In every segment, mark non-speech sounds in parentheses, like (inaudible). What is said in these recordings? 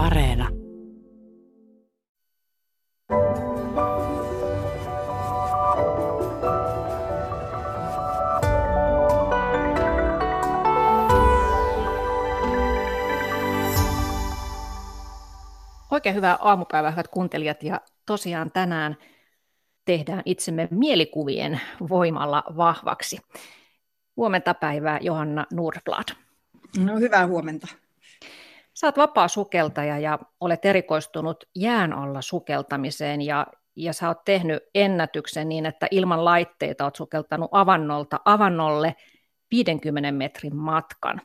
Areena. Oikein hyvää aamupäivää, hyvät kuuntelijat. Ja tosiaan tänään tehdään itsemme mielikuvien voimalla vahvaksi. Huomenta päivää Johanna Nordblad. No hyvää huomenta. Oot vapaa sukeltaja ja olet erikoistunut jään alla sukeltamiseen ja, ja sä oot tehnyt ennätyksen niin, että ilman laitteita oot sukeltanut avannolta avannolle 50 metrin matkan.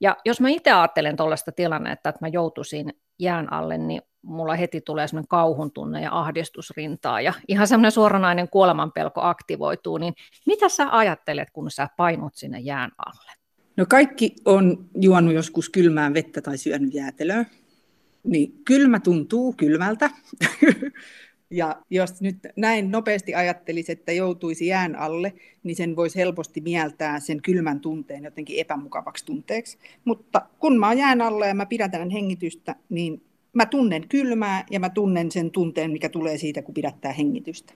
Ja jos mä itse ajattelen tuollaista tilannetta, että mä joutuisin jään alle, niin mulla heti tulee semmoinen kauhun tunne ja ahdistusrintaa ja ihan semmoinen suoranainen kuolemanpelko aktivoituu, niin mitä sä ajattelet, kun sä painut sinne jään alle? No kaikki on juonut joskus kylmään vettä tai syönyt jäätelöä. Niin kylmä tuntuu kylmältä. (laughs) ja jos nyt näin nopeasti ajattelisi, että joutuisi jään alle, niin sen voisi helposti mieltää sen kylmän tunteen jotenkin epämukavaksi tunteeksi. Mutta kun mä oon jään alla ja mä pidätän hengitystä, niin mä tunnen kylmää ja mä tunnen sen tunteen, mikä tulee siitä, kun pidättää hengitystä.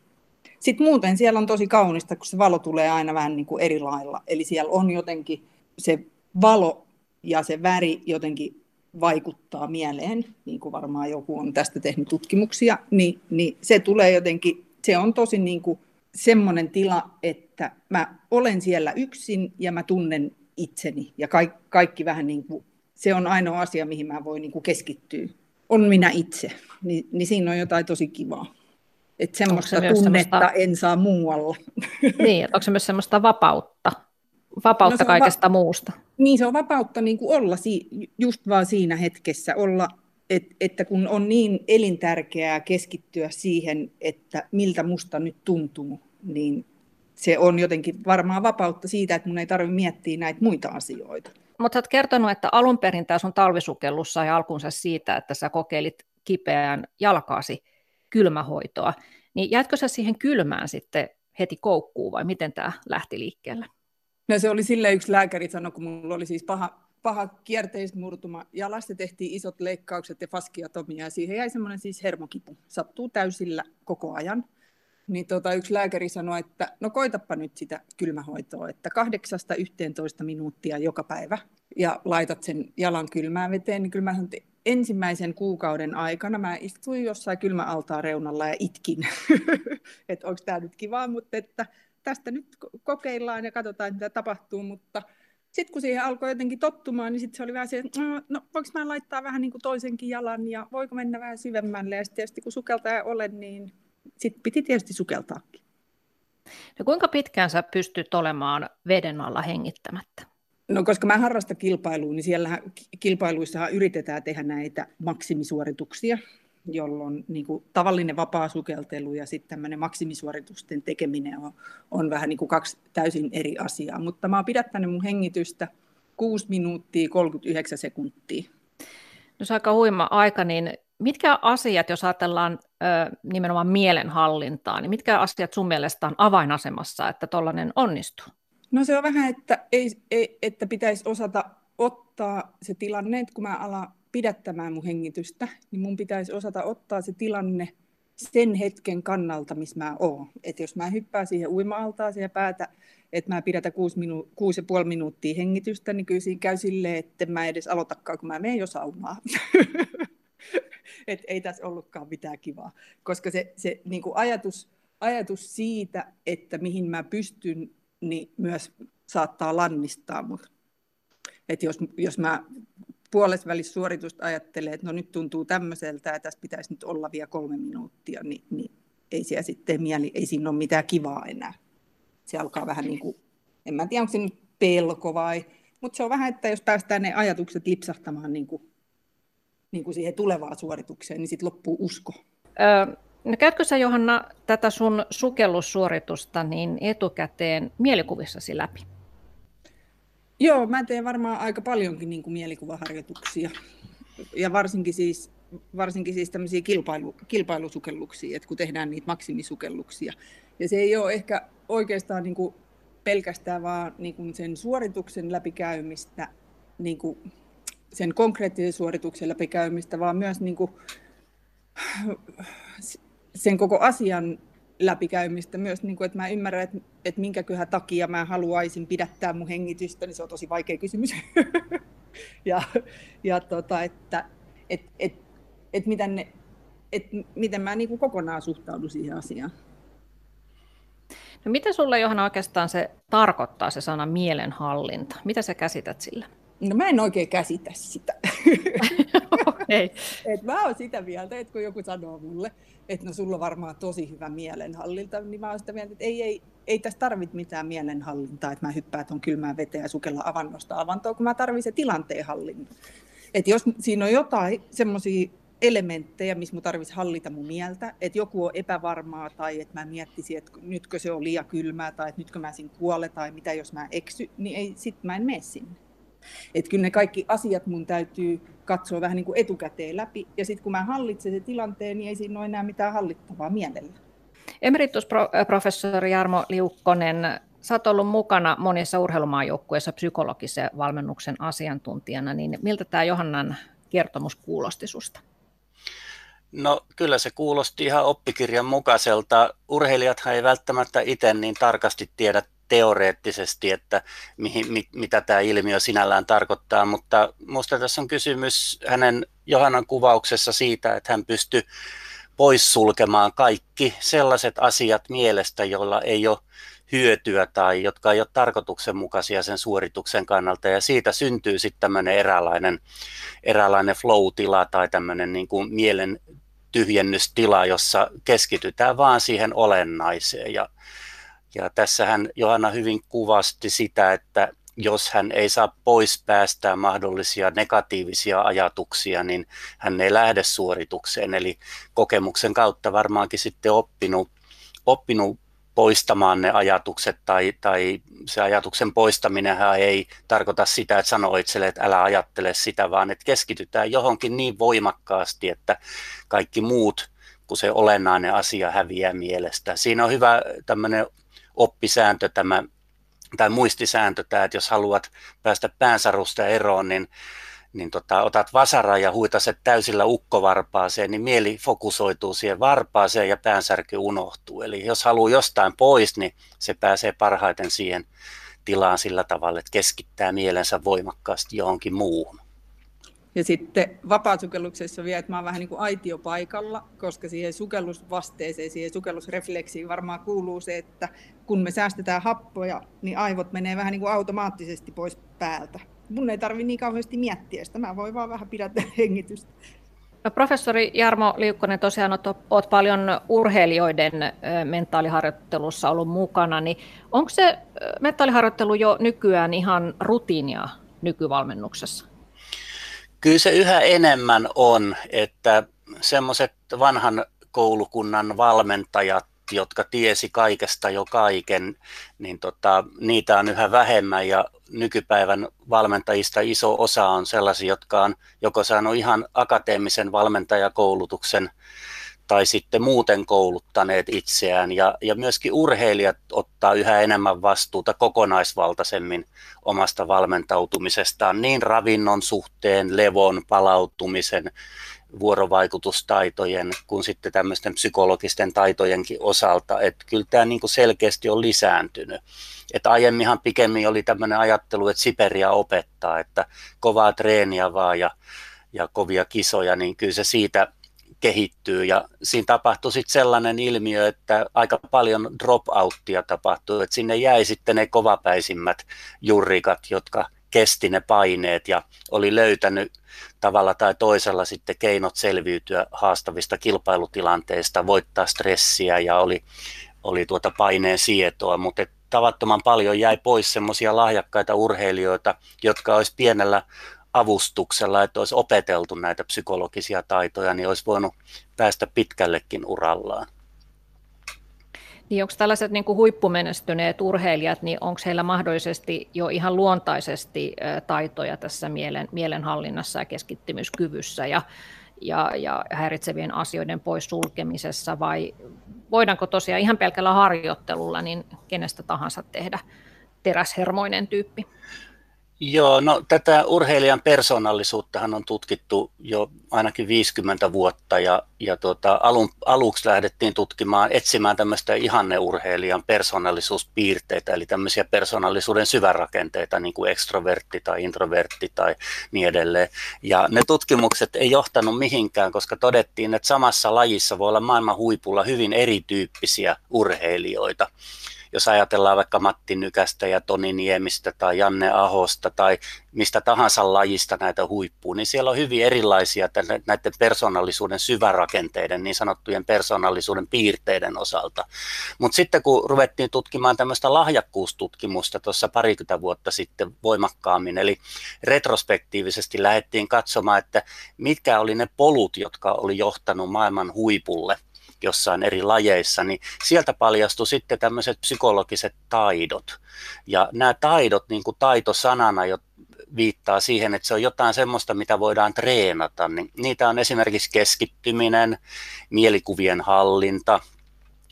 Sitten muuten siellä on tosi kaunista, kun se valo tulee aina vähän niin kuin eri lailla. Eli siellä on jotenkin se valo ja se väri jotenkin vaikuttaa mieleen, niin kuin varmaan joku on tästä tehnyt tutkimuksia, niin, niin se tulee jotenkin, se on tosi niin kuin semmoinen tila, että mä olen siellä yksin ja mä tunnen itseni ja kaikki, kaikki vähän niin kuin, se on ainoa asia, mihin mä voin niin kuin keskittyä. On minä itse, niin, niin siinä on jotain tosi kivaa. Että semmoista se tunnetta semmoista... en saa muualla. Niin, onko se myös semmoista vapautta? Vapautta no kaikesta va- muusta. Niin, se on vapautta niin kuin olla si- just vaan siinä hetkessä, olla, et, että kun on niin elintärkeää keskittyä siihen, että miltä musta nyt tuntuu, niin se on jotenkin varmaan vapautta siitä, että mun ei tarvitse miettiä näitä muita asioita. Mutta olet kertonut, että alun perin tämä sun talvisukellus sai alkunsa siitä, että sä kokeilit kipeään jalkaasi kylmähoitoa. Niin jätkö sä siihen kylmään sitten heti koukkuun vai miten tämä lähti liikkeelle? No se oli sille yksi lääkäri sanoi, kun mulla oli siis paha, paha kierteismurtuma jalasta, tehtiin isot leikkaukset ja faskiatomia ja siihen jäi semmoinen siis hermokipu. Sattuu täysillä koko ajan. Niin tota, yksi lääkäri sanoi, että no koitappa nyt sitä kylmähoitoa, että kahdeksasta 11 minuuttia joka päivä ja laitat sen jalan kylmään veteen, niin kyllä mä sanoin, ensimmäisen kuukauden aikana mä istuin jossain kylmäaltaan reunalla ja itkin, (laughs) että onko tämä nyt kivaa, mutta että tästä nyt kokeillaan ja katsotaan, mitä tapahtuu, mutta sitten kun siihen alkoi jotenkin tottumaan, niin sitten se oli vähän se, että no, no voiko mä laittaa vähän niin kuin toisenkin jalan ja voiko mennä vähän syvemmälle. Ja sitten tietysti kun sukeltaja olen, niin sitten piti tietysti sukeltaakin. No kuinka pitkään sä pystyt olemaan veden alla hengittämättä? No koska mä harrastan kilpailua, niin siellä kilpailuissa yritetään tehdä näitä maksimisuorituksia jolloin niin kuin tavallinen vapaa sukeltelu ja sitten tämmöinen maksimisuoritusten tekeminen on, on vähän niin kuin kaksi täysin eri asiaa. Mutta mä oon pidättänyt mun hengitystä 6 minuuttia 39 sekuntia. No se on aika huima aika, niin mitkä asiat, jos ajatellaan ö, nimenomaan mielenhallintaa, niin mitkä asiat sun mielestä on avainasemassa, että tuollainen onnistuu? No se on vähän, että, ei, ei, että pitäisi osata ottaa se tilanne, että kun mä alan pidättämään mun hengitystä, niin mun pitäisi osata ottaa se tilanne sen hetken kannalta, missä mä oon. Et jos mä hyppään siihen uima-altaaseen ja päätä, että mä pidätä kuusi, minu- kuusi ja minuuttia hengitystä, niin kyllä siinä käy silleen, että mä edes aloitakaan, kun mä menen jo saumaan. (laughs) että ei tässä ollutkaan mitään kivaa. Koska se, se niin kuin ajatus, ajatus siitä, että mihin mä pystyn, niin myös saattaa lannistaa mut. Et jos, jos mä puolesvälissä suoritusta ajattelee, että no nyt tuntuu tämmöiseltä ja tässä pitäisi nyt olla vielä kolme minuuttia, niin, niin ei siellä sitten mieli, ei siinä ole mitään kivaa enää. Se alkaa vähän niin kuin, en mä tiedä onko se nyt pelko vai, mutta se on vähän, että jos päästään ne ajatukset lipsahtamaan niin kuin, niin kuin siihen tulevaan suoritukseen, niin sitten loppuu usko. Öö, no käytkö sä Johanna tätä sun sukellussuoritusta niin etukäteen mielikuvissasi läpi? Joo, mä teen varmaan aika paljonkin niin kuin mielikuvaharjoituksia. Ja varsinkin siis, varsinkin siis tämmöisiä kilpailu, kilpailusukelluksia, että kun tehdään niitä maksimisukelluksia. Ja se ei ole ehkä oikeastaan niin kuin pelkästään vaan niin kuin sen suorituksen läpikäymistä, niin kuin sen konkreettisen suorituksen läpikäymistä, vaan myös niin kuin sen koko asian läpikäymistä myös, niin kuin, että mä ymmärrän, että, että minkäköhän takia mä haluaisin pidättää mun hengitystä, niin se on tosi vaikea kysymys. (laughs) ja ja tota, että et, et, et miten, ne, et miten mä niin kuin kokonaan suhtaudun siihen asiaan. No mitä sulle Johanna oikeastaan se tarkoittaa se sana mielenhallinta? Mitä sä käsität sillä? No mä en oikein käsitä sitä. (laughs) (laughs) okay. (laughs) et mä oon sitä mieltä, että kun joku sanoo mulle, että no sulla on varmaan tosi hyvä mielenhallinta, niin mä oon sitä mieltä, että ei, ei, ei tässä tarvitse mitään mielenhallintaa, että mä hyppään tuon kylmään veteen ja sukella avannosta avantoon, kun mä tarvitsen tilanteen hallinta. Että jos siinä on jotain semmoisia elementtejä, missä mun tarvitsisi hallita mun mieltä, että joku on epävarmaa tai että mä miettisin, että nytkö se on liian kylmää tai että nytkö mä siinä kuole tai mitä jos mä eksy, niin ei, sit mä en mene sinne. Että kyllä ne kaikki asiat mun täytyy katsoa vähän niin kuin etukäteen läpi. Ja sitten kun mä hallitsen se tilanteen, niin ei siinä ole enää mitään hallittavaa mielellä. Emeritusprofessori Jarmo Liukkonen, sä oot ollut mukana monissa urheilumaajoukkueissa psykologisen valmennuksen asiantuntijana, niin miltä tämä Johannan kertomus kuulosti susta? No kyllä se kuulosti ihan oppikirjan mukaiselta. Urheilijathan ei välttämättä itse niin tarkasti tiedä teoreettisesti, että mihin, mit, mitä tämä ilmiö sinällään tarkoittaa, mutta minusta tässä on kysymys hänen Johannan kuvauksessa siitä, että hän pystyy poissulkemaan kaikki sellaiset asiat mielestä, joilla ei ole hyötyä tai jotka ei ole tarkoituksenmukaisia sen suorituksen kannalta. Ja siitä syntyy sitten tämmöinen eräänlainen, eräänlainen flow-tila tai tämmöinen niin kuin mielen tyhjennystila, jossa keskitytään vaan siihen olennaiseen. Ja ja tässähän Johanna hyvin kuvasti sitä, että jos hän ei saa pois päästää mahdollisia negatiivisia ajatuksia, niin hän ei lähde suoritukseen. Eli kokemuksen kautta varmaankin sitten oppinut, oppinut poistamaan ne ajatukset tai, tai se ajatuksen poistaminen ei tarkoita sitä, että sanoo itselle, että älä ajattele sitä, vaan että keskitytään johonkin niin voimakkaasti, että kaikki muut kun se olennainen asia häviää mielestä. Siinä on hyvä tämmöinen oppisääntö tämä, tai muistisääntö tämä, että jos haluat päästä päänsarusta eroon, niin niin tota, otat vasaraa ja huitaset täysillä ukkovarpaaseen, niin mieli fokusoituu siihen varpaaseen ja päänsärky unohtuu. Eli jos haluaa jostain pois, niin se pääsee parhaiten siihen tilaan sillä tavalla, että keskittää mielensä voimakkaasti johonkin muuhun. Ja sitten vapaasukelluksessa vielä, että mä oon vähän niin kuin aitiopaikalla, koska siihen sukellusvasteeseen, siihen sukellusrefleksiin varmaan kuuluu se, että kun me säästetään happoja, niin aivot menee vähän niin kuin automaattisesti pois päältä. Mun ei tarvi niin kauheasti miettiä sitä, mä voin vaan vähän pidättää (laughs) hengitystä. No, professori Jarmo Liukkonen, tosiaan olet, olet paljon urheilijoiden mentaaliharjoittelussa ollut mukana, niin onko se mentaaliharjoittelu jo nykyään ihan rutiinia nykyvalmennuksessa? Kyllä se yhä enemmän on, että semmoiset vanhan koulukunnan valmentajat, jotka tiesi kaikesta jo kaiken, niin tota, niitä on yhä vähemmän ja nykypäivän valmentajista iso osa on sellaisia, jotka on joko saanut ihan akateemisen valmentajakoulutuksen tai sitten muuten kouluttaneet itseään. Ja, ja myöskin urheilijat ottaa yhä enemmän vastuuta kokonaisvaltaisemmin omasta valmentautumisestaan niin ravinnon suhteen, levon, palautumisen, vuorovaikutustaitojen kuin sitten tämmöisten psykologisten taitojenkin osalta. Että kyllä tämä niin kuin selkeästi on lisääntynyt. Että aiemminhan pikemmin oli tämmöinen ajattelu, että Siperia opettaa, että kovaa treeniä vaan ja, ja kovia kisoja, niin kyllä se siitä kehittyy ja siinä tapahtui sitten sellainen ilmiö, että aika paljon dropouttia tapahtui, että sinne jäi sitten ne kovapäisimmät jurrikat, jotka kesti ne paineet ja oli löytänyt tavalla tai toisella sitten keinot selviytyä haastavista kilpailutilanteista, voittaa stressiä ja oli, oli tuota paineen sietoa, mutta tavattoman paljon jäi pois semmoisia lahjakkaita urheilijoita, jotka olisi pienellä avustuksella, että olisi opeteltu näitä psykologisia taitoja, niin olisi voinut päästä pitkällekin urallaan. Niin onko tällaiset niin kuin huippumenestyneet urheilijat, niin onko heillä mahdollisesti jo ihan luontaisesti taitoja tässä mielen, mielenhallinnassa ja keskittymyskyvyssä ja, ja, ja häiritsevien asioiden pois sulkemisessa vai voidaanko tosiaan ihan pelkällä harjoittelulla niin kenestä tahansa tehdä teräshermoinen tyyppi? Joo, no tätä urheilijan persoonallisuuttahan on tutkittu jo ainakin 50 vuotta ja, ja tuota, alun, aluksi lähdettiin tutkimaan, etsimään tämmöistä ihanneurheilijan persoonallisuuspiirteitä, eli tämmöisiä persoonallisuuden syvärakenteita, niin kuin ekstrovertti tai introvertti tai niin edelleen. Ja ne tutkimukset ei johtanut mihinkään, koska todettiin, että samassa lajissa voi olla maailman huipulla hyvin erityyppisiä urheilijoita jos ajatellaan vaikka Matti Nykästä ja Toni Niemistä tai Janne Ahosta tai mistä tahansa lajista näitä huippuun, niin siellä on hyvin erilaisia näiden persoonallisuuden syvärakenteiden, niin sanottujen persoonallisuuden piirteiden osalta. Mutta sitten kun ruvettiin tutkimaan tämmöistä lahjakkuustutkimusta tuossa parikymmentä vuotta sitten voimakkaammin, eli retrospektiivisesti lähdettiin katsomaan, että mitkä oli ne polut, jotka oli johtanut maailman huipulle – jossain eri lajeissa, niin sieltä paljastui sitten tämmöiset psykologiset taidot. Ja nämä taidot, niin kuin taito sanana jo viittaa siihen, että se on jotain semmoista, mitä voidaan treenata, niin niitä on esimerkiksi keskittyminen, mielikuvien hallinta,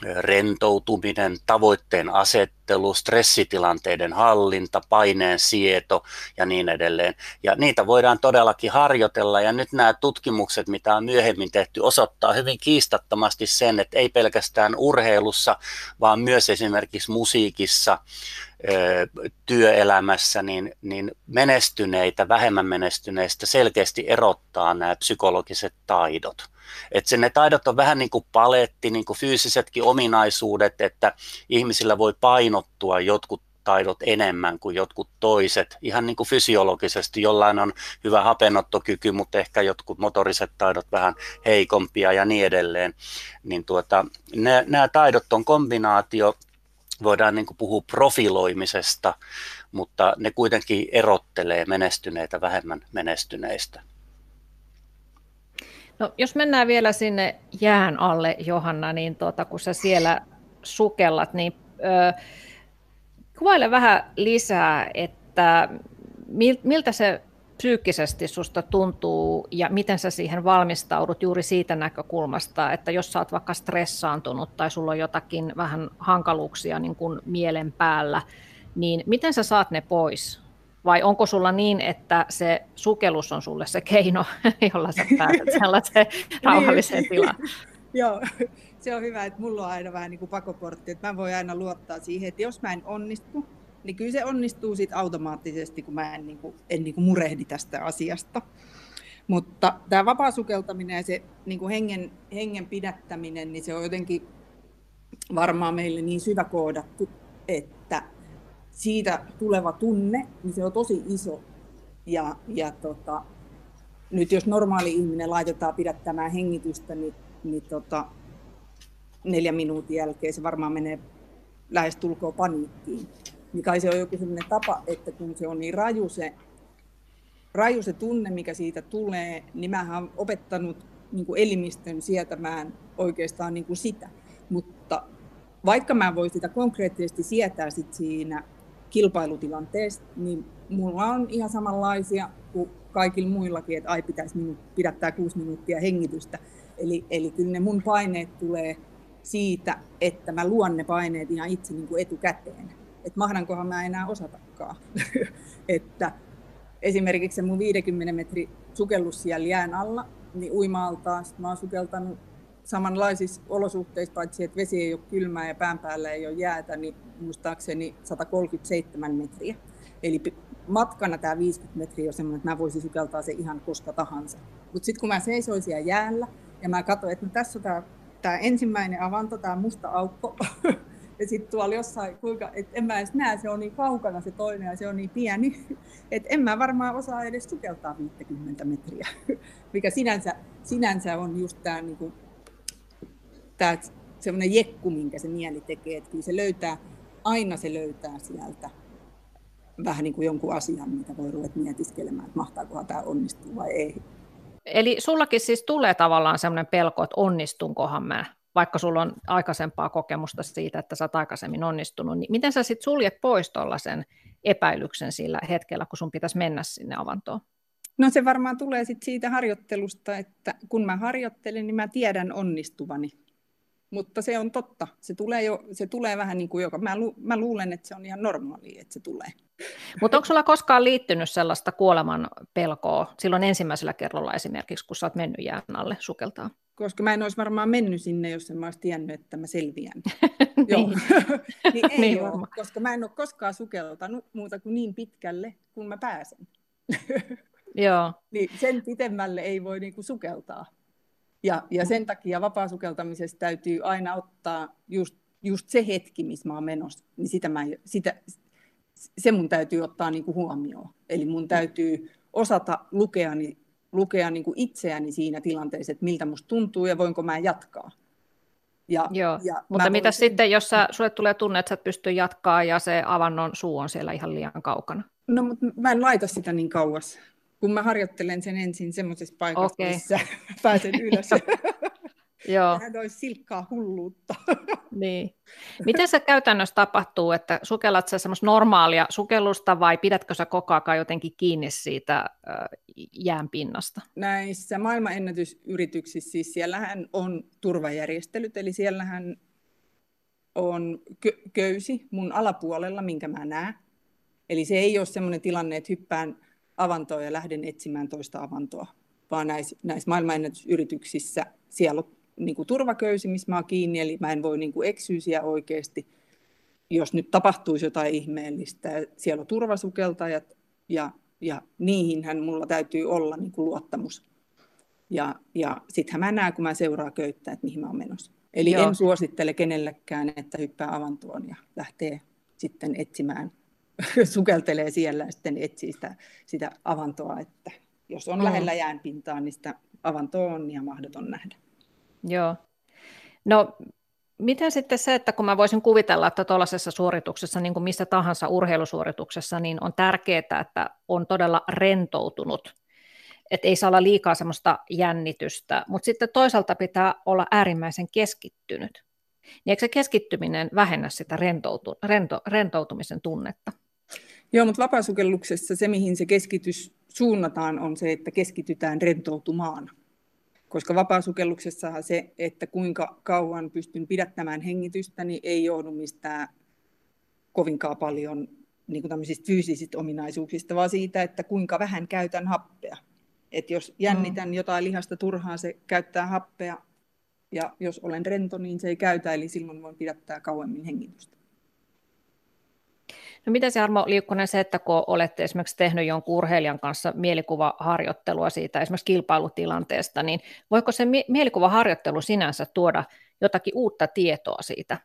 rentoutuminen, tavoitteen asettelu, stressitilanteiden hallinta, paineen sieto ja niin edelleen. Ja niitä voidaan todellakin harjoitella ja nyt nämä tutkimukset, mitä on myöhemmin tehty, osoittaa hyvin kiistattomasti sen, että ei pelkästään urheilussa, vaan myös esimerkiksi musiikissa, työelämässä, niin, niin menestyneitä, vähemmän menestyneistä selkeästi erottaa nämä psykologiset taidot. Että ne taidot on vähän niin kuin paletti, niin kuin fyysisetkin ominaisuudet, että ihmisillä voi painottua jotkut taidot enemmän kuin jotkut toiset. Ihan niin kuin fysiologisesti jollain on hyvä hapenottokyky, mutta ehkä jotkut motoriset taidot vähän heikompia ja niin edelleen. Niin tuota, nämä taidot on kombinaatio, voidaan niin puhua profiloimisesta, mutta ne kuitenkin erottelee menestyneitä vähemmän menestyneistä. No, jos mennään vielä sinne jään alle, Johanna, niin tuota, kun sä siellä sukellat, niin ö, kuvaile vähän lisää, että miltä se psyykkisesti susta tuntuu ja miten sä siihen valmistaudut juuri siitä näkökulmasta, että jos sä oot vaikka stressaantunut tai sulla on jotakin vähän hankaluuksia niin kuin mielen päällä, niin miten sä saat ne pois? Vai onko sulla niin, että se sukellus on sulle se keino, (laughs) jolla sä pääset (laughs) sellaiseen niin. rauhalliseen tilaan? (laughs) Joo, se on hyvä, että mulla on aina vähän niin kuin pakoportti, että mä voin aina luottaa siihen, että jos mä en onnistu, niin kyllä se onnistuu sit automaattisesti, kun mä en, niin kuin, en niin kuin murehdi tästä asiasta. Mutta tämä vapaa sukeltaminen ja se niin kuin hengen, hengen pidättäminen, niin se on jotenkin varmaan meille niin syvä koodattu, että siitä tuleva tunne, niin se on tosi iso. Ja, ja tota, nyt jos normaali ihminen laitetaan pidättämään hengitystä, niin, niin tota, neljä minuutin jälkeen se varmaan menee lähes tulkoon paniikkiin. Niin kai se on joku sellainen tapa, että kun se on niin raju se, raju se tunne, mikä siitä tulee, niin mä oon opettanut niin kuin elimistön sietämään oikeastaan niin kuin sitä. Mutta vaikka mä voin sitä konkreettisesti sietää sit siinä kilpailutilanteessa, niin mulla on ihan samanlaisia kuin kaikilla muillakin, että ai pitäisi minun pidättää kuusi minuuttia hengitystä. Eli, eli kyllä ne mun paineet tulee siitä, että mä luon ne paineet ihan itse niin kuin etukäteen. Että mahdankohan mä enää osatakaan. (laughs) että esimerkiksi se mun 50 metri sukellus siellä jään alla, niin uimaaltaan mä oon sukeltanut samanlaisissa olosuhteissa, paitsi että vesi ei ole kylmää ja pään päällä ei ole jäätä, niin muistaakseni 137 metriä. Eli matkana tämä 50 metriä on semmoinen, että mä voisin sukeltaa se ihan koska tahansa. Mutta sitten kun mä seisoin siellä jäällä ja mä katsoin, että no tässä on tämä, ensimmäinen avanto, tämä musta aukko, (laughs) ja sitten tuolla jossain, kuinka, että en mä edes näe, se on niin kaukana se toinen ja se on niin pieni, (laughs) että en mä varmaan osaa edes sukeltaa 50 metriä, (laughs) mikä sinänsä, sinänsä on just tämä niin tämä semmoinen jekku, minkä se mieli tekee, että kyllä se löytää, aina se löytää sieltä vähän niin kuin jonkun asian, mitä voi ruveta mietiskelemään, että mahtaakohan tämä onnistua vai ei. Eli sullakin siis tulee tavallaan semmoinen pelko, että onnistunkohan mä, vaikka sulla on aikaisempaa kokemusta siitä, että sä oot aikaisemmin onnistunut, niin miten sä sitten suljet pois tuollaisen epäilyksen sillä hetkellä, kun sun pitäisi mennä sinne avantoon? No se varmaan tulee sit siitä harjoittelusta, että kun mä harjoittelen, niin mä tiedän onnistuvani mutta se on totta. Se tulee, jo, se tulee vähän niin kuin joka. Mä, lu, mä luulen, että se on ihan normaalia, että se tulee. Mutta onko sulla koskaan liittynyt sellaista kuoleman pelkoa silloin ensimmäisellä kerralla esimerkiksi, kun sä oot mennyt jään alle sukeltaa? Koska mä en olisi varmaan mennyt sinne, jos en mä olisi tiennyt, että mä selviän. (laughs) niin. (laughs) niin ei niin ole, koska mä en ole koskaan sukeltanut muuta kuin niin pitkälle, kun mä pääsen. (laughs) Joo. niin sen pitemmälle ei voi niinku sukeltaa. Ja, ja sen takia vapaasukeltamisessa täytyy aina ottaa just, just se hetki, missä mä oon menossa. Niin sitä mä, sitä, se mun täytyy ottaa niinku huomioon. Eli mun täytyy osata lukea, niin, lukea niinku itseäni siinä tilanteessa, että miltä musta tuntuu ja voinko mä jatkaa. Ja, Joo, ja mutta mitä sen... sitten, jos sä, sulle tulee tunne, että sä et pysty jatkaa ja se avannon suu on siellä ihan liian kaukana? No, mutta mä en laita sitä niin kauas kun mä harjoittelen sen ensin semmoisessa paikassa, okay. missä (laughs) pääsen ylös. (laughs) Joo. Hän olisi silkkaa hulluutta. (laughs) niin. Miten se käytännössä tapahtuu, että sukellat sä semmoista normaalia sukellusta vai pidätkö sä koko ajan jotenkin kiinni siitä äh, jään pinnasta? Näissä maailmanennätysyrityksissä, siis siellähän on turvajärjestelyt, eli siellähän on kö- köysi mun alapuolella, minkä mä näen. Eli se ei ole semmoinen tilanne, että hyppään avantoa ja lähden etsimään toista avantoa, vaan näissä, näissä maailmanennätysyrityksissä siellä on niin kuin turvaköysi, missä mä oon kiinni, eli mä en voi niin kuin eksyä siellä oikeasti. Jos nyt tapahtuisi jotain ihmeellistä, siellä on turvasukeltajat, ja, ja niihinhän mulla täytyy olla niin kuin luottamus. Ja, ja sittenhän mä näen, kun mä seuraan köyttä, että mihin mä oon menossa. Eli Joo. en suosittele kenellekään, että hyppää avantoon ja lähtee sitten etsimään (laughs) sukeltelee siellä ja sitten etsii sitä, sitä avantoa, että jos on mm. lähellä jäänpintaa, niin sitä avantoa on ja mahdoton nähdä. Joo. No miten sitten se, että kun mä voisin kuvitella, että tuollaisessa suorituksessa, niin kuin missä tahansa urheilusuorituksessa, niin on tärkeää, että on todella rentoutunut, että ei saa olla liikaa semmoista jännitystä, mutta sitten toisaalta pitää olla äärimmäisen keskittynyt. Niin eikö se keskittyminen vähennä sitä rentoutu, rento, rentoutumisen tunnetta? Joo, mutta vapaasukelluksessa se, mihin se keskitys suunnataan, on se, että keskitytään rentoutumaan. Koska vapaasukelluksessahan se, että kuinka kauan pystyn pidättämään hengitystä, niin ei joudu mistään kovinkaan paljon niin kuin fyysisistä ominaisuuksista, vaan siitä, että kuinka vähän käytän happea. Et jos jännitän mm. jotain lihasta turhaan, se käyttää happea, ja jos olen rento, niin se ei käytä, eli silloin voin pidättää kauemmin hengitystä. No miten se Armo Liukkonen se, että kun olette esimerkiksi tehnyt jonkun urheilijan kanssa mielikuvaharjoittelua siitä esimerkiksi kilpailutilanteesta, niin voiko se mielikuvaharjoittelu sinänsä tuoda jotakin uutta tietoa siitä,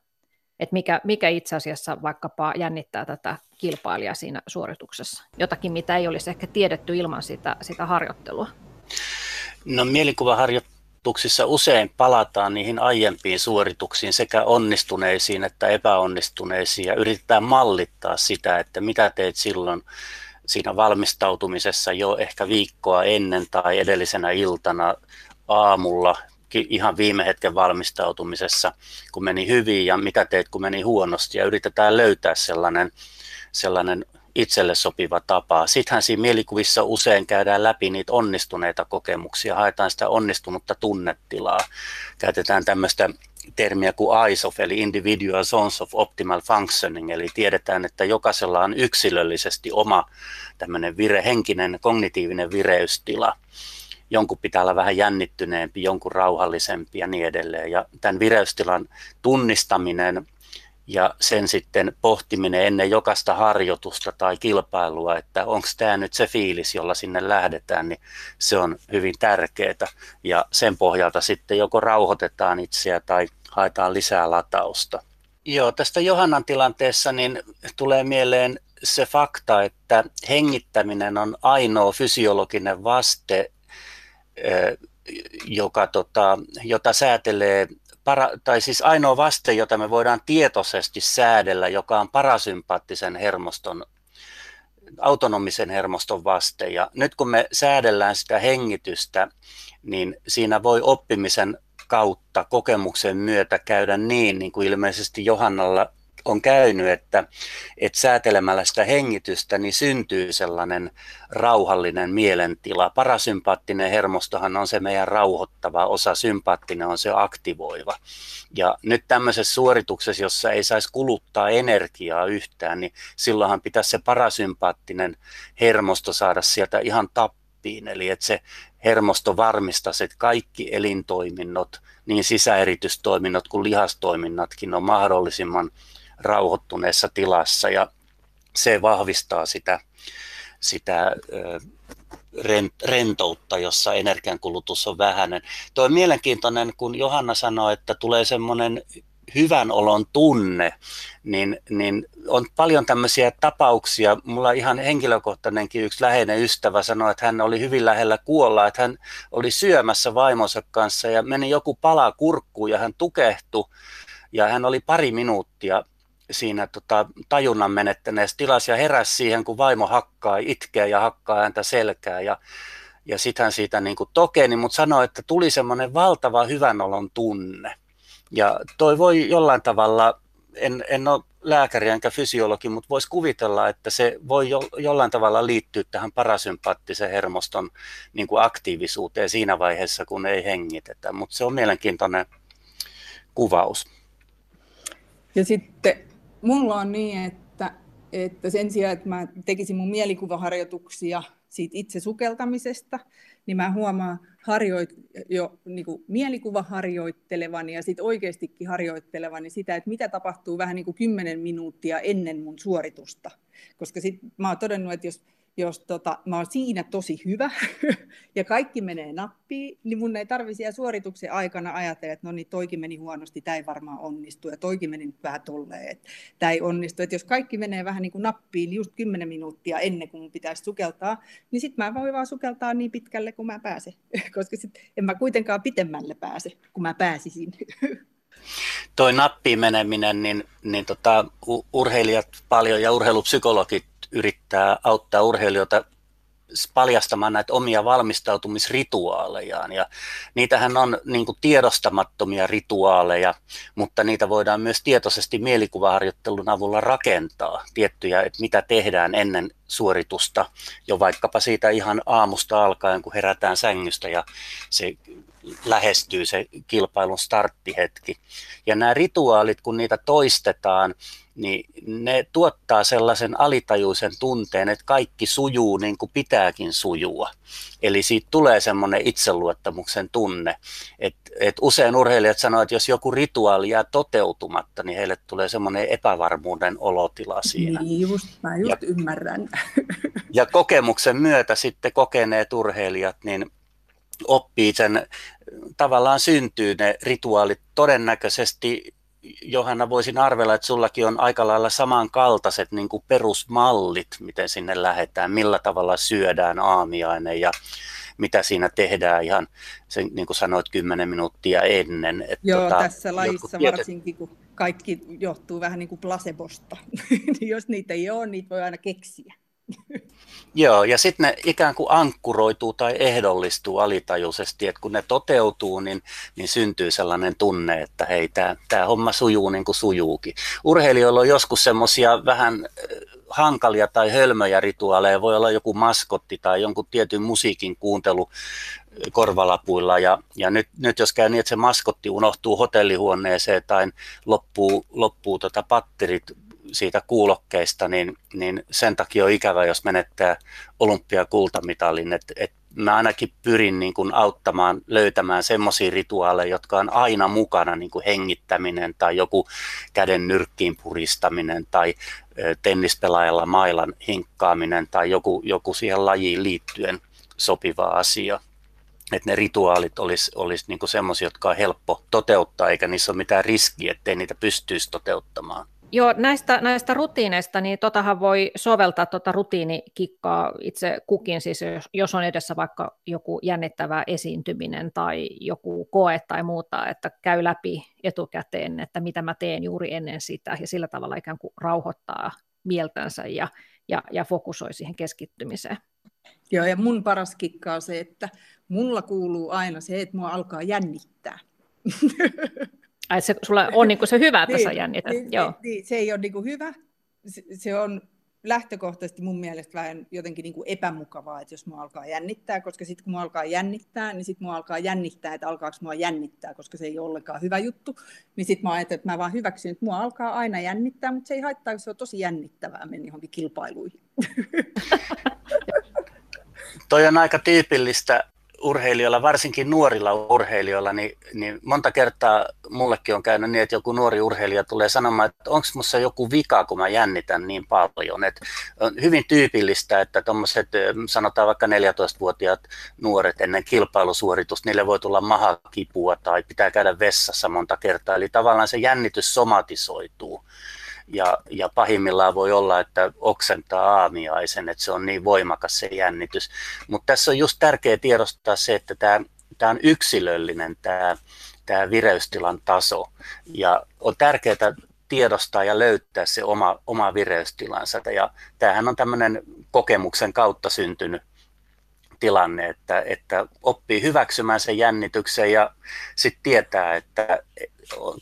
että mikä, mikä itse asiassa vaikkapa jännittää tätä kilpailijaa siinä suorituksessa? Jotakin, mitä ei olisi ehkä tiedetty ilman sitä, sitä harjoittelua. No mielikuvaharjoittelu suorituksissa. Usein palataan niihin aiempiin suorituksiin sekä onnistuneisiin että epäonnistuneisiin ja yritetään mallittaa sitä, että mitä teet silloin siinä valmistautumisessa jo ehkä viikkoa ennen tai edellisenä iltana aamulla ihan viime hetken valmistautumisessa, kun meni hyvin ja mitä teit, kun meni huonosti ja yritetään löytää sellainen, sellainen itselle sopiva tapa. Sittenhän siinä mielikuvissa usein käydään läpi niitä onnistuneita kokemuksia, haetaan sitä onnistunutta tunnetilaa. Käytetään tämmöistä termiä kuin ISOF, eli Individual Zones of Optimal Functioning, eli tiedetään, että jokaisella on yksilöllisesti oma tämmöinen vire, henkinen, kognitiivinen vireystila. Jonkun pitää olla vähän jännittyneempi, jonkun rauhallisempi ja niin edelleen. Ja tämän vireystilan tunnistaminen ja sen sitten pohtiminen ennen jokaista harjoitusta tai kilpailua, että onko tämä nyt se fiilis, jolla sinne lähdetään, niin se on hyvin tärkeää. Ja sen pohjalta sitten joko rauhoitetaan itseä tai haetaan lisää latausta. Joo, tästä Johannan tilanteessa niin tulee mieleen se fakta, että hengittäminen on ainoa fysiologinen vaste, joka, tota, jota säätelee para, tai siis ainoa vaste, jota me voidaan tietoisesti säädellä, joka on parasympaattisen hermoston, autonomisen hermoston vaste. Ja nyt kun me säädellään sitä hengitystä, niin siinä voi oppimisen kautta, kokemuksen myötä käydä niin, niin kuin ilmeisesti Johannalla on käynyt, että, että säätelemällä sitä hengitystä niin syntyy sellainen rauhallinen mielentila. Parasympaattinen hermostohan on se meidän rauhoittava osa, sympaattinen on se aktivoiva. Ja nyt tämmöisessä suorituksessa, jossa ei saisi kuluttaa energiaa yhtään, niin silloinhan pitäisi se parasympaattinen hermosto saada sieltä ihan tappiin. Eli että se hermosto varmistaisi, että kaikki elintoiminnot, niin sisäeritystoiminnot kuin lihastoiminnatkin on mahdollisimman rauhoittuneessa tilassa ja se vahvistaa sitä, sitä rentoutta, jossa energiankulutus on vähäinen. Tuo on mielenkiintoinen, kun Johanna sanoi, että tulee semmoinen hyvän olon tunne, niin, niin on paljon tämmöisiä tapauksia. Mulla ihan henkilökohtainenkin yksi läheinen ystävä sanoi, että hän oli hyvin lähellä kuolla, että hän oli syömässä vaimonsa kanssa ja meni joku pala kurkkuun ja hän tukehtui ja hän oli pari minuuttia siinä tota, tajunnan menettäneessä tilassa ja heräsi siihen, kun vaimo hakkaa, itkee ja hakkaa häntä selkää ja, ja sitten hän siitä niin kuin tokeni, mutta sanoi, että tuli semmoinen valtava hyvänolon tunne. Ja toi voi jollain tavalla, en, en ole lääkäri enkä fysiologi, mutta voisi kuvitella, että se voi jo, jollain tavalla liittyä tähän parasympaattisen hermoston niin kuin aktiivisuuteen siinä vaiheessa, kun ei hengitetä. Mutta se on mielenkiintoinen kuvaus. Ja sitten mulla on niin, että, että sen sijaan, että mä tekisin mun mielikuvaharjoituksia siitä itse sukeltamisesta, niin mä huomaan harjoit, jo niin kuin mielikuvaharjoittelevani ja sitten oikeastikin harjoittelevani sitä, että mitä tapahtuu vähän niin kuin 10 minuuttia ennen mun suoritusta. Koska sit mä oon todennut, että jos jos tota, mä oon siinä tosi hyvä (laughs) ja kaikki menee nappiin, niin mun ei tarvitse siellä suorituksen aikana ajatella, että no niin, toikin meni huonosti, tämä ei varmaan onnistu ja toikin meni nyt vähän tolleen, että tämä ei onnistu. Että jos kaikki menee vähän niin kuin nappiin niin just 10 minuuttia ennen kuin mun pitäisi sukeltaa, niin sitten mä voin vaan sukeltaa niin pitkälle kuin mä pääsen, (laughs) koska sit en mä kuitenkaan pitemmälle pääse, kun mä pääsisin. Toi nappiin meneminen, niin, niin tota, urheilijat paljon ja urheilupsykologit yrittää auttaa urheilijoita paljastamaan näitä omia valmistautumisrituaalejaan. Ja niitähän on niin kuin tiedostamattomia rituaaleja, mutta niitä voidaan myös tietoisesti mielikuvaharjoittelun avulla rakentaa tiettyjä, että mitä tehdään ennen suoritusta, jo vaikkapa siitä ihan aamusta alkaen, kun herätään sängystä ja se lähestyy se kilpailun starttihetki. Ja nämä rituaalit, kun niitä toistetaan, niin ne tuottaa sellaisen alitajuisen tunteen, että kaikki sujuu niin kuin pitääkin sujua. Eli siitä tulee semmoinen itseluottamuksen tunne. Et, et usein urheilijat sanoo, että jos joku rituaali jää toteutumatta, niin heille tulee semmoinen epävarmuuden olotila siinä. Niin just, mä just ja, ymmärrän. (laughs) Ja kokemuksen myötä sitten kokeneet urheilijat, niin oppii sen, tavallaan syntyy ne rituaalit todennäköisesti Johanna, voisin arvella, että sullakin on aika lailla samankaltaiset niin kuin perusmallit, miten sinne lähdetään, millä tavalla syödään aamiainen ja mitä siinä tehdään ihan, sen, niin kuin sanoit, kymmenen minuuttia ennen. Että Joo, tota, tässä lajissa tietyt... varsinkin, kun kaikki johtuu vähän niin kuin placebosta. (laughs) Niin jos niitä ei ole, niitä voi aina keksiä. Joo, ja sitten ne ikään kuin ankkuroituu tai ehdollistuu alitajuisesti, että kun ne toteutuu, niin, niin syntyy sellainen tunne, että hei, tämä homma sujuu niin kuin sujuukin. Urheilijoilla on joskus semmoisia vähän äh, hankalia tai hölmöjä rituaaleja, voi olla joku maskotti tai jonkun tietyn musiikin kuuntelu äh, korvalapuilla. Ja, ja nyt, nyt jos käy niin, että se maskotti unohtuu hotellihuoneeseen tai loppuu, loppuu tota patterit siitä kuulokkeista, niin, niin sen takia on ikävä, jos menettää olympiakultamitalin. Et, et mä ainakin pyrin niin kuin auttamaan löytämään semmoisia rituaaleja, jotka on aina mukana, niin kuin hengittäminen tai joku käden nyrkkiin puristaminen tai tennispelaajalla mailan hinkkaaminen tai joku, joku siihen lajiin liittyen sopiva asia. Että ne rituaalit olisi, olisi niin semmoisia, jotka on helppo toteuttaa, eikä niissä ole mitään riskiä, ettei niitä pystyisi toteuttamaan. Joo, näistä, näistä rutiineista, niin totahan voi soveltaa tuota rutiinikikkaa itse kukin, siis jos, jos on edessä vaikka joku jännittävä esiintyminen tai joku koe tai muuta, että käy läpi etukäteen, että mitä mä teen juuri ennen sitä, ja sillä tavalla ikään kuin rauhoittaa mieltänsä ja, ja, ja fokusoi siihen keskittymiseen. Joo, ja mun paras kikka on se, että mulla kuuluu aina se, että mua alkaa jännittää. (laughs) Ai se, sulla on niin se hyvä, että niin. Niin, Joo. Niin, se ei ole niin hyvä. Se, se on lähtökohtaisesti mun mielestä vähän jotenkin niin kuin epämukavaa, että jos mua alkaa jännittää, koska sitten kun mua alkaa jännittää, niin sitten mua alkaa jännittää, että alkaako mua jännittää, koska se ei ole ollenkaan hyvä juttu. Niin sitten mä ajattelin, että mä vaan hyväksyn, että mua alkaa aina jännittää, mutta se ei haittaa, koska se on tosi jännittävää mennä johonkin kilpailuihin. (laughs) Toi on aika tyypillistä urheilijoilla, varsinkin nuorilla urheilijoilla, niin, niin monta kertaa mullekin on käynyt niin, että joku nuori urheilija tulee sanomaan, että onko minussa joku vika, kun mä jännitän niin paljon. Et on hyvin tyypillistä, että tuommoiset, sanotaan vaikka 14-vuotiaat nuoret ennen kilpailusuoritusta, niille voi tulla mahakipua tai pitää käydä vessassa monta kertaa. Eli tavallaan se jännitys somatisoituu ja, ja pahimmillaan voi olla, että oksentaa aamiaisen, että se on niin voimakas se jännitys. Mutta tässä on just tärkeää tiedostaa se, että tämä, on yksilöllinen tämä, tämä vireystilan taso ja on tärkeää tiedostaa ja löytää se oma, oma vireystilansa. Ja tämähän on tämmöinen kokemuksen kautta syntynyt tilanne, että, että oppii hyväksymään sen jännityksen ja sitten tietää, että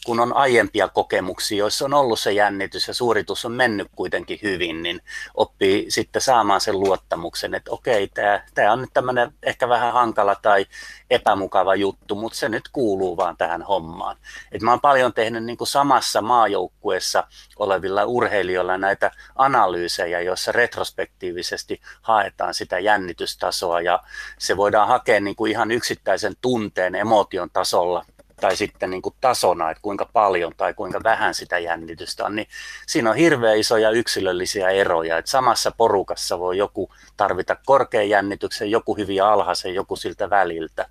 kun on aiempia kokemuksia, joissa on ollut se jännitys ja suoritus on mennyt kuitenkin hyvin, niin oppii sitten saamaan sen luottamuksen, että okei, tämä, tämä on nyt tämmöinen ehkä vähän hankala tai epämukava juttu, mutta se nyt kuuluu vaan tähän hommaan. Et mä oon paljon tehnyt niin kuin samassa maajoukkueessa olevilla urheilijoilla näitä analyysejä, joissa retrospektiivisesti haetaan sitä jännitystasoa ja se voidaan hakea niin kuin ihan yksittäisen tunteen, emotion tasolla tai sitten niin kuin tasona, että kuinka paljon tai kuinka vähän sitä jännitystä on, niin siinä on hirveän isoja yksilöllisiä eroja. Että samassa porukassa voi joku tarvita korkean jännityksen, joku hyvin alhaisen, joku siltä väliltä.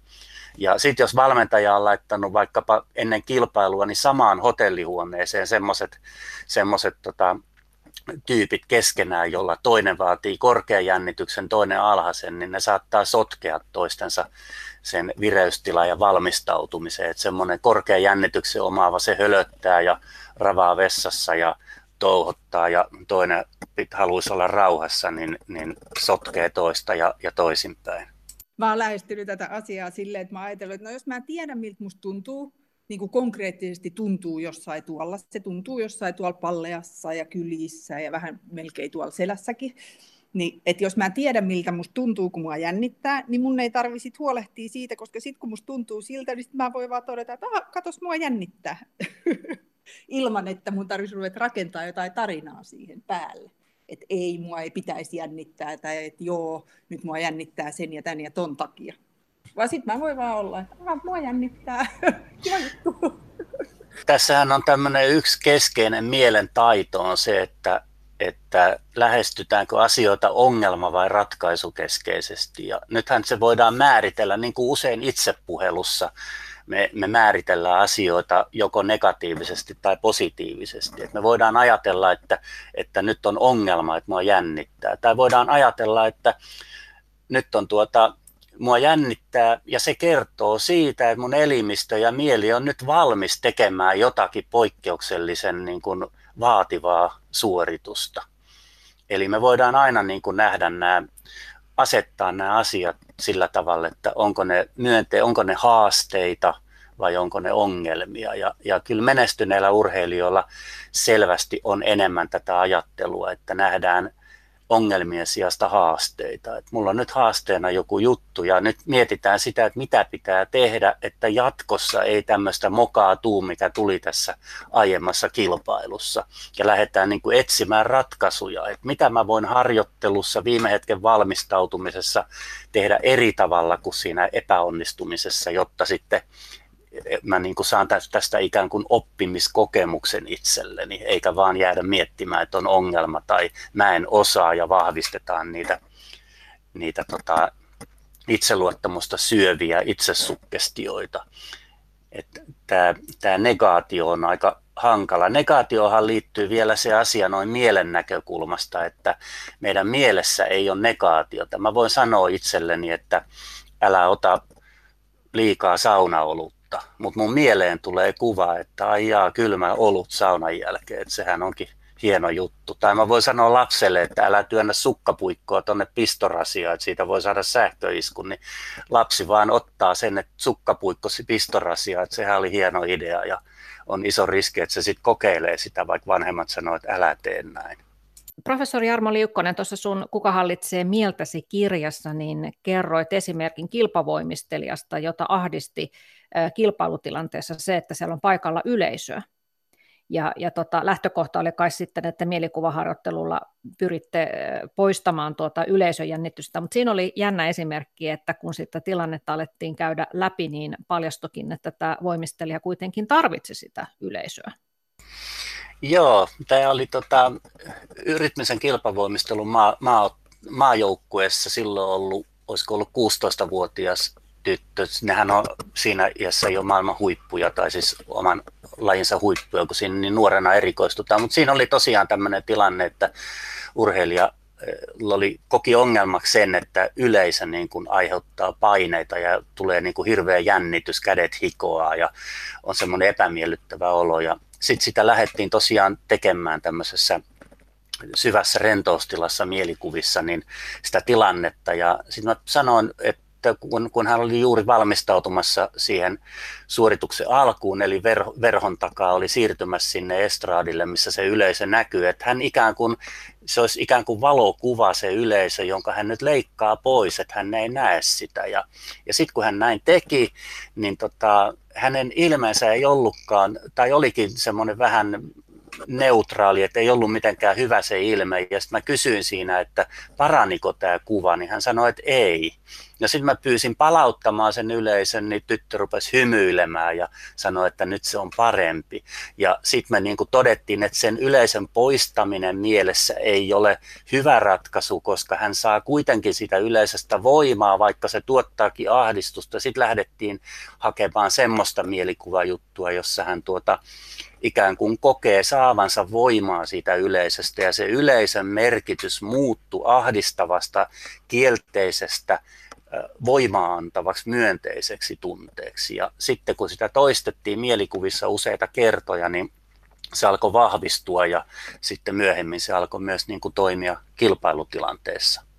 Ja sitten jos valmentaja on laittanut vaikkapa ennen kilpailua, niin samaan hotellihuoneeseen semmoiset tota, tyypit keskenään, jolla toinen vaatii korkean jännityksen, toinen alhaisen, niin ne saattaa sotkea toistensa sen vireystilan ja valmistautumiseen. Että semmoinen korkean jännityksen omaava, se hölöttää ja ravaa vessassa ja touhottaa ja toinen haluaisi olla rauhassa, niin, niin sotkee toista ja, ja toisinpäin. Mä oon lähestynyt tätä asiaa silleen, että mä ajatellut, että no jos mä tiedän, miltä musta tuntuu, niin kuin konkreettisesti tuntuu jossain tuolla. Se tuntuu jossain tuolla palleassa ja kylissä ja vähän melkein tuolla selässäkin. Niin, että jos mä tiedän, miltä musta tuntuu, kun mua jännittää, niin mun ei tarvitse huolehtia siitä, koska sitten kun musta tuntuu siltä, niin sit mä voin vaan todeta, että katos, mua jännittää. (laughs) Ilman, että mun tarvitsisi ruveta rakentaa jotain tarinaa siihen päälle. Että ei, mua ei pitäisi jännittää, tai että joo, nyt mua jännittää sen ja tän ja ton takia. Vaan sitten mä voin vaan olla, että mua jännittää. (laughs) (laughs) Tässähän on tämmöinen yksi keskeinen mielen taito on se, että että lähestytäänkö asioita ongelma- vai ratkaisukeskeisesti. Ja nythän se voidaan määritellä, niin kuin usein itsepuhelussa, me, me määritellään asioita joko negatiivisesti tai positiivisesti. Et me voidaan ajatella, että, että nyt on ongelma, että mua jännittää. Tai voidaan ajatella, että nyt on tuota, mua jännittää ja se kertoo siitä, että mun elimistö ja mieli on nyt valmis tekemään jotakin poikkeuksellisen niin kuin vaativaa suoritusta. Eli me voidaan aina niin kuin nähdä nämä, asettaa nämä asiat sillä tavalla, että onko ne myönte, onko ne haasteita vai onko ne ongelmia. Ja, ja kyllä menestyneillä urheilijoilla selvästi on enemmän tätä ajattelua, että nähdään ongelmien sijasta haasteita. Et mulla on nyt haasteena joku juttu ja nyt mietitään sitä, että mitä pitää tehdä, että jatkossa ei tämmöistä mokaa tuu, mikä tuli tässä aiemmassa kilpailussa. Ja lähdetään niin kuin etsimään ratkaisuja, että mitä mä voin harjoittelussa viime hetken valmistautumisessa tehdä eri tavalla kuin siinä epäonnistumisessa, jotta sitten mä niin kuin saan tästä ikään kuin oppimiskokemuksen itselleni, eikä vaan jäädä miettimään, että on ongelma tai mä en osaa ja vahvistetaan niitä, niitä tota, itseluottamusta syöviä itsesukkestioita. Tämä, negaatio on aika hankala. Negaatiohan liittyy vielä se asia noin mielen näkökulmasta, että meidän mielessä ei ole negaatiota. Mä voin sanoa itselleni, että älä ota liikaa saunaolutta mutta mun mieleen tulee kuva, että ai kylmä olut saunan jälkeen, että sehän onkin hieno juttu. Tai mä voin sanoa lapselle, että älä työnnä sukkapuikkoa tuonne pistorasiaan, että siitä voi saada sähköiskun, niin lapsi vaan ottaa sen, että sukkapuikkosi pistorasiaan, että sehän oli hieno idea ja on iso riski, että se sitten kokeilee sitä, vaikka vanhemmat sanoo, että älä tee näin. Professori Jarmo Liukkonen, tuossa sun Kuka hallitsee mieltäsi kirjassa, niin kerroit esimerkin kilpavoimistelijasta, jota ahdisti kilpailutilanteessa se, että siellä on paikalla yleisöä. Ja, ja tota, lähtökohta oli kai sitten, että mielikuvaharjoittelulla pyritte poistamaan tuota yleisöjännitystä, mutta siinä oli jännä esimerkki, että kun sitä tilannetta alettiin käydä läpi, niin paljastokin, että tämä voimistelija kuitenkin tarvitsi sitä yleisöä. Joo, tämä oli tota, rytmisen kilpavoimistelun maa, maa, maajoukkueessa silloin ollut, olisiko ollut 16-vuotias tyttö. Nehän on siinä iässä jo maailman huippuja, tai siis oman lajinsa huippuja, kun siinä niin nuorena erikoistutaan. Mutta siinä oli tosiaan tämmöinen tilanne, että urheilija eh, oli, koki ongelmaksi sen, että yleisö niin kuin aiheuttaa paineita ja tulee niin kuin hirveä jännitys, kädet hikoaa ja on semmoinen epämiellyttävä olo. Ja sitten sitä lähdettiin tosiaan tekemään tämmöisessä syvässä rentoustilassa mielikuvissa niin sitä tilannetta. Ja sitten mä sanoin, että kun, kun hän oli juuri valmistautumassa siihen suorituksen alkuun, eli ver, verhon takaa oli siirtymässä sinne estraadille, missä se yleisö näkyy, että hän ikään kuin, se olisi ikään kuin valokuva se yleisö, jonka hän nyt leikkaa pois, että hän ei näe sitä. Ja, ja sitten kun hän näin teki, niin tota, hänen ilmeensä ei ollutkaan, tai olikin semmoinen vähän neutraali, että ei ollut mitenkään hyvä se ilme. Ja sitten mä kysyin siinä, että paraniko tämä kuva, niin hän sanoi, että ei. Ja sitten mä pyysin palauttamaan sen yleisön, niin tyttö rupesi hymyilemään ja sanoi, että nyt se on parempi. Ja sitten me niin kuin todettiin, että sen yleisön poistaminen mielessä ei ole hyvä ratkaisu, koska hän saa kuitenkin sitä yleisöstä voimaa, vaikka se tuottaakin ahdistusta. Sitten lähdettiin hakemaan semmoista mielikuvajuttua, jossa hän tuota, ikään kuin kokee saavansa voimaa siitä yleisöstä ja se yleisön merkitys muuttuu ahdistavasta kielteisestä voimaa antavaksi myönteiseksi tunteeksi. Ja sitten kun sitä toistettiin mielikuvissa useita kertoja, niin se alkoi vahvistua ja sitten myöhemmin se alkoi myös niin kuin toimia kilpailutilanteessa.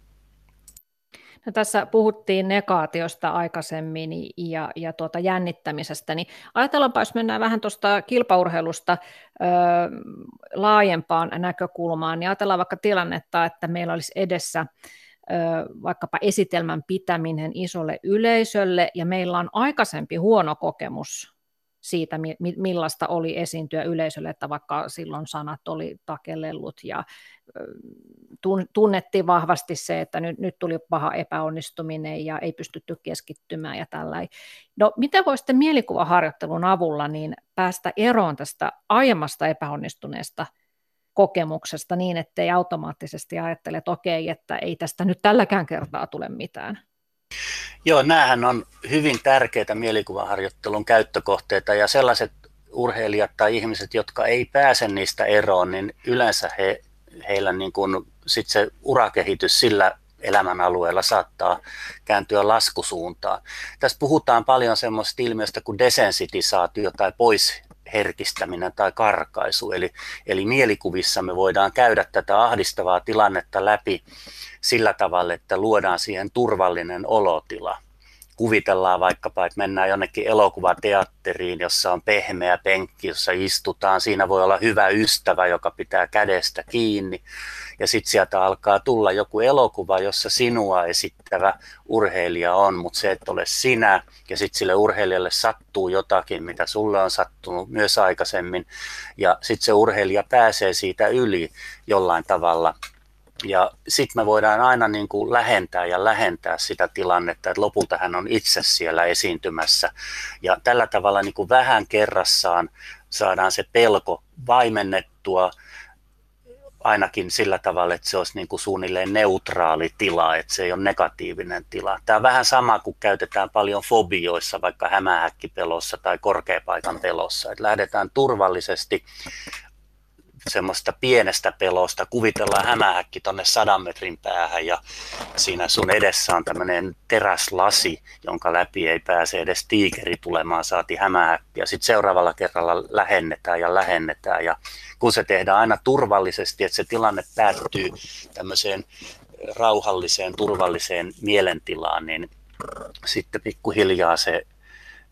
No, tässä puhuttiin negaatiosta aikaisemmin ja, ja tuota jännittämisestä, niin ajatellaanpa, jos mennään vähän tuosta kilpaurheilusta ö, laajempaan näkökulmaan, niin ajatellaan vaikka tilannetta, että meillä olisi edessä vaikkapa esitelmän pitäminen isolle yleisölle, ja meillä on aikaisempi huono kokemus siitä, millaista oli esiintyä yleisölle, että vaikka silloin sanat oli takellellut ja tunnettiin vahvasti se, että nyt, nyt tuli paha epäonnistuminen ja ei pystytty keskittymään ja tällä. No miten voisitte mielikuvaharjoittelun avulla niin päästä eroon tästä aiemmasta epäonnistuneesta kokemuksesta niin, ettei automaattisesti ajattele, että okei, että ei tästä nyt tälläkään kertaa tule mitään. Joo, näähän on hyvin tärkeitä mielikuvaharjoittelun käyttökohteita ja sellaiset urheilijat tai ihmiset, jotka ei pääse niistä eroon, niin yleensä he, heillä niin kuin sit se urakehitys sillä elämän alueella saattaa kääntyä laskusuuntaan. Tässä puhutaan paljon semmoista ilmiöstä kuin desensitisaatio tai pois herkistäminen tai karkaisu. Eli, eli mielikuvissa me voidaan käydä tätä ahdistavaa tilannetta läpi sillä tavalla, että luodaan siihen turvallinen olotila – kuvitellaan vaikkapa, että mennään jonnekin elokuvateatteriin, jossa on pehmeä penkki, jossa istutaan. Siinä voi olla hyvä ystävä, joka pitää kädestä kiinni. Ja sitten sieltä alkaa tulla joku elokuva, jossa sinua esittävä urheilija on, mutta se et ole sinä. Ja sitten sille urheilijalle sattuu jotakin, mitä sulle on sattunut myös aikaisemmin. Ja sitten se urheilija pääsee siitä yli jollain tavalla ja sitten me voidaan aina niin kuin lähentää ja lähentää sitä tilannetta, että lopulta hän on itse siellä esiintymässä. Ja tällä tavalla niin kuin vähän kerrassaan saadaan se pelko vaimennettua ainakin sillä tavalla, että se olisi niin kuin suunnilleen neutraali tila, että se ei ole negatiivinen tila. Tämä on vähän sama kuin käytetään paljon fobioissa, vaikka hämähäkkipelossa tai korkeapaikan pelossa, että lähdetään turvallisesti semmoista pienestä pelosta, kuvitellaan hämähäkki tonne sadan metrin päähän ja siinä sun edessä on tämmöinen teräslasi, jonka läpi ei pääse edes tiikeri tulemaan, saati hämähäkki ja sitten seuraavalla kerralla lähennetään ja lähennetään. Ja kun se tehdään aina turvallisesti, että se tilanne päättyy tämmöiseen rauhalliseen, turvalliseen mielentilaan, niin sitten pikkuhiljaa se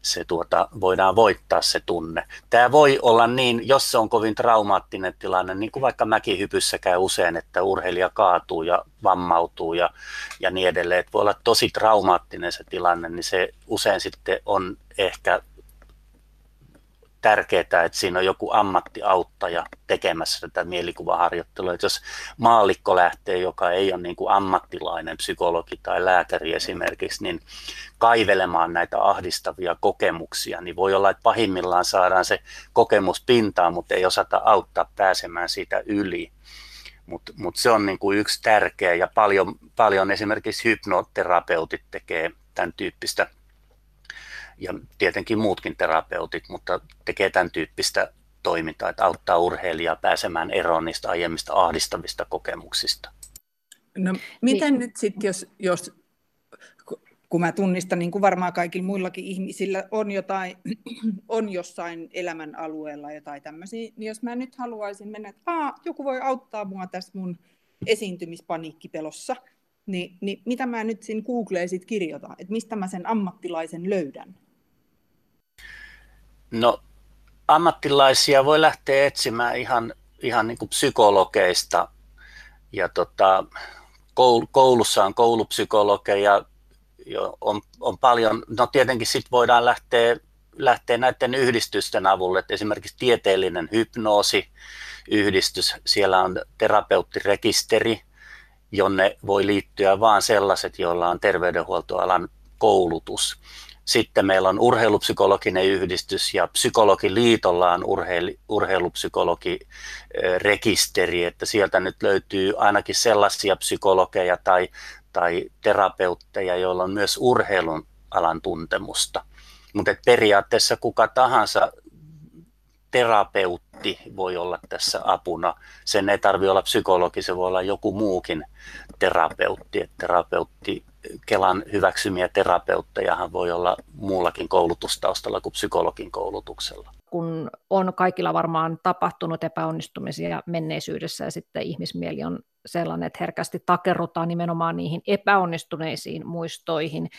se tuota, voidaan voittaa se tunne. Tämä voi olla niin, jos se on kovin traumaattinen tilanne, niin kuin vaikka mäkihypyssä käy usein, että urheilija kaatuu ja vammautuu ja, ja niin edelleen. Että voi olla tosi traumaattinen se tilanne, niin se usein sitten on ehkä tärkeää, että siinä on joku ammattiauttaja tekemässä tätä mielikuvaharjoittelua. Että jos maallikko lähtee, joka ei ole niin kuin ammattilainen psykologi tai lääkäri esimerkiksi, niin kaivelemaan näitä ahdistavia kokemuksia, niin voi olla, että pahimmillaan saadaan se kokemus pintaan, mutta ei osata auttaa pääsemään siitä yli. Mutta mut se on niin kuin yksi tärkeä ja paljon, paljon esimerkiksi hypnoterapeutit tekee tämän tyyppistä ja tietenkin muutkin terapeutit, mutta tekee tämän tyyppistä toimintaa, että auttaa urheilijaa pääsemään eroon niistä aiemmista ahdistavista kokemuksista. No miten niin. nyt sitten, jos, jos kun mä tunnistan, niin kuin varmaan kaikilla muillakin ihmisillä on jotain, (clears throat) on jossain elämän alueella jotain tämmöisiä, niin jos mä nyt haluaisin mennä, että Aa, joku voi auttaa mua tässä mun esiintymispaniikkipelossa, niin, niin mitä mä nyt siinä Googleen sit kirjoitan, että mistä mä sen ammattilaisen löydän? No ammattilaisia voi lähteä etsimään ihan, ihan niin kuin psykologeista. Ja tota, koulussa on koulupsykologeja, on, on paljon, no tietenkin sitten voidaan lähteä, lähteä näiden yhdistysten avulle, että esimerkiksi tieteellinen hypnoosi, yhdistys, siellä on terapeuttirekisteri, jonne voi liittyä vain sellaiset, joilla on terveydenhuoltoalan koulutus. Sitten meillä on urheilupsykologinen yhdistys ja psykologiliitolla on urheil, urheilupsykologirekisteri, että sieltä nyt löytyy ainakin sellaisia psykologeja tai, tai terapeutteja, joilla on myös urheilun alan tuntemusta. Mutta periaatteessa kuka tahansa terapeutti voi olla tässä apuna. Sen ei tarvitse olla psykologi, se voi olla joku muukin terapeutti. Et terapeutti Kelan hyväksymiä terapeuttejahan voi olla muullakin koulutustaustalla kuin psykologin koulutuksella. Kun on kaikilla varmaan tapahtunut epäonnistumisia menneisyydessä ja sitten ihmismieli on sellainen, että herkästi takerrutaan nimenomaan niihin epäonnistuneisiin muistoihin,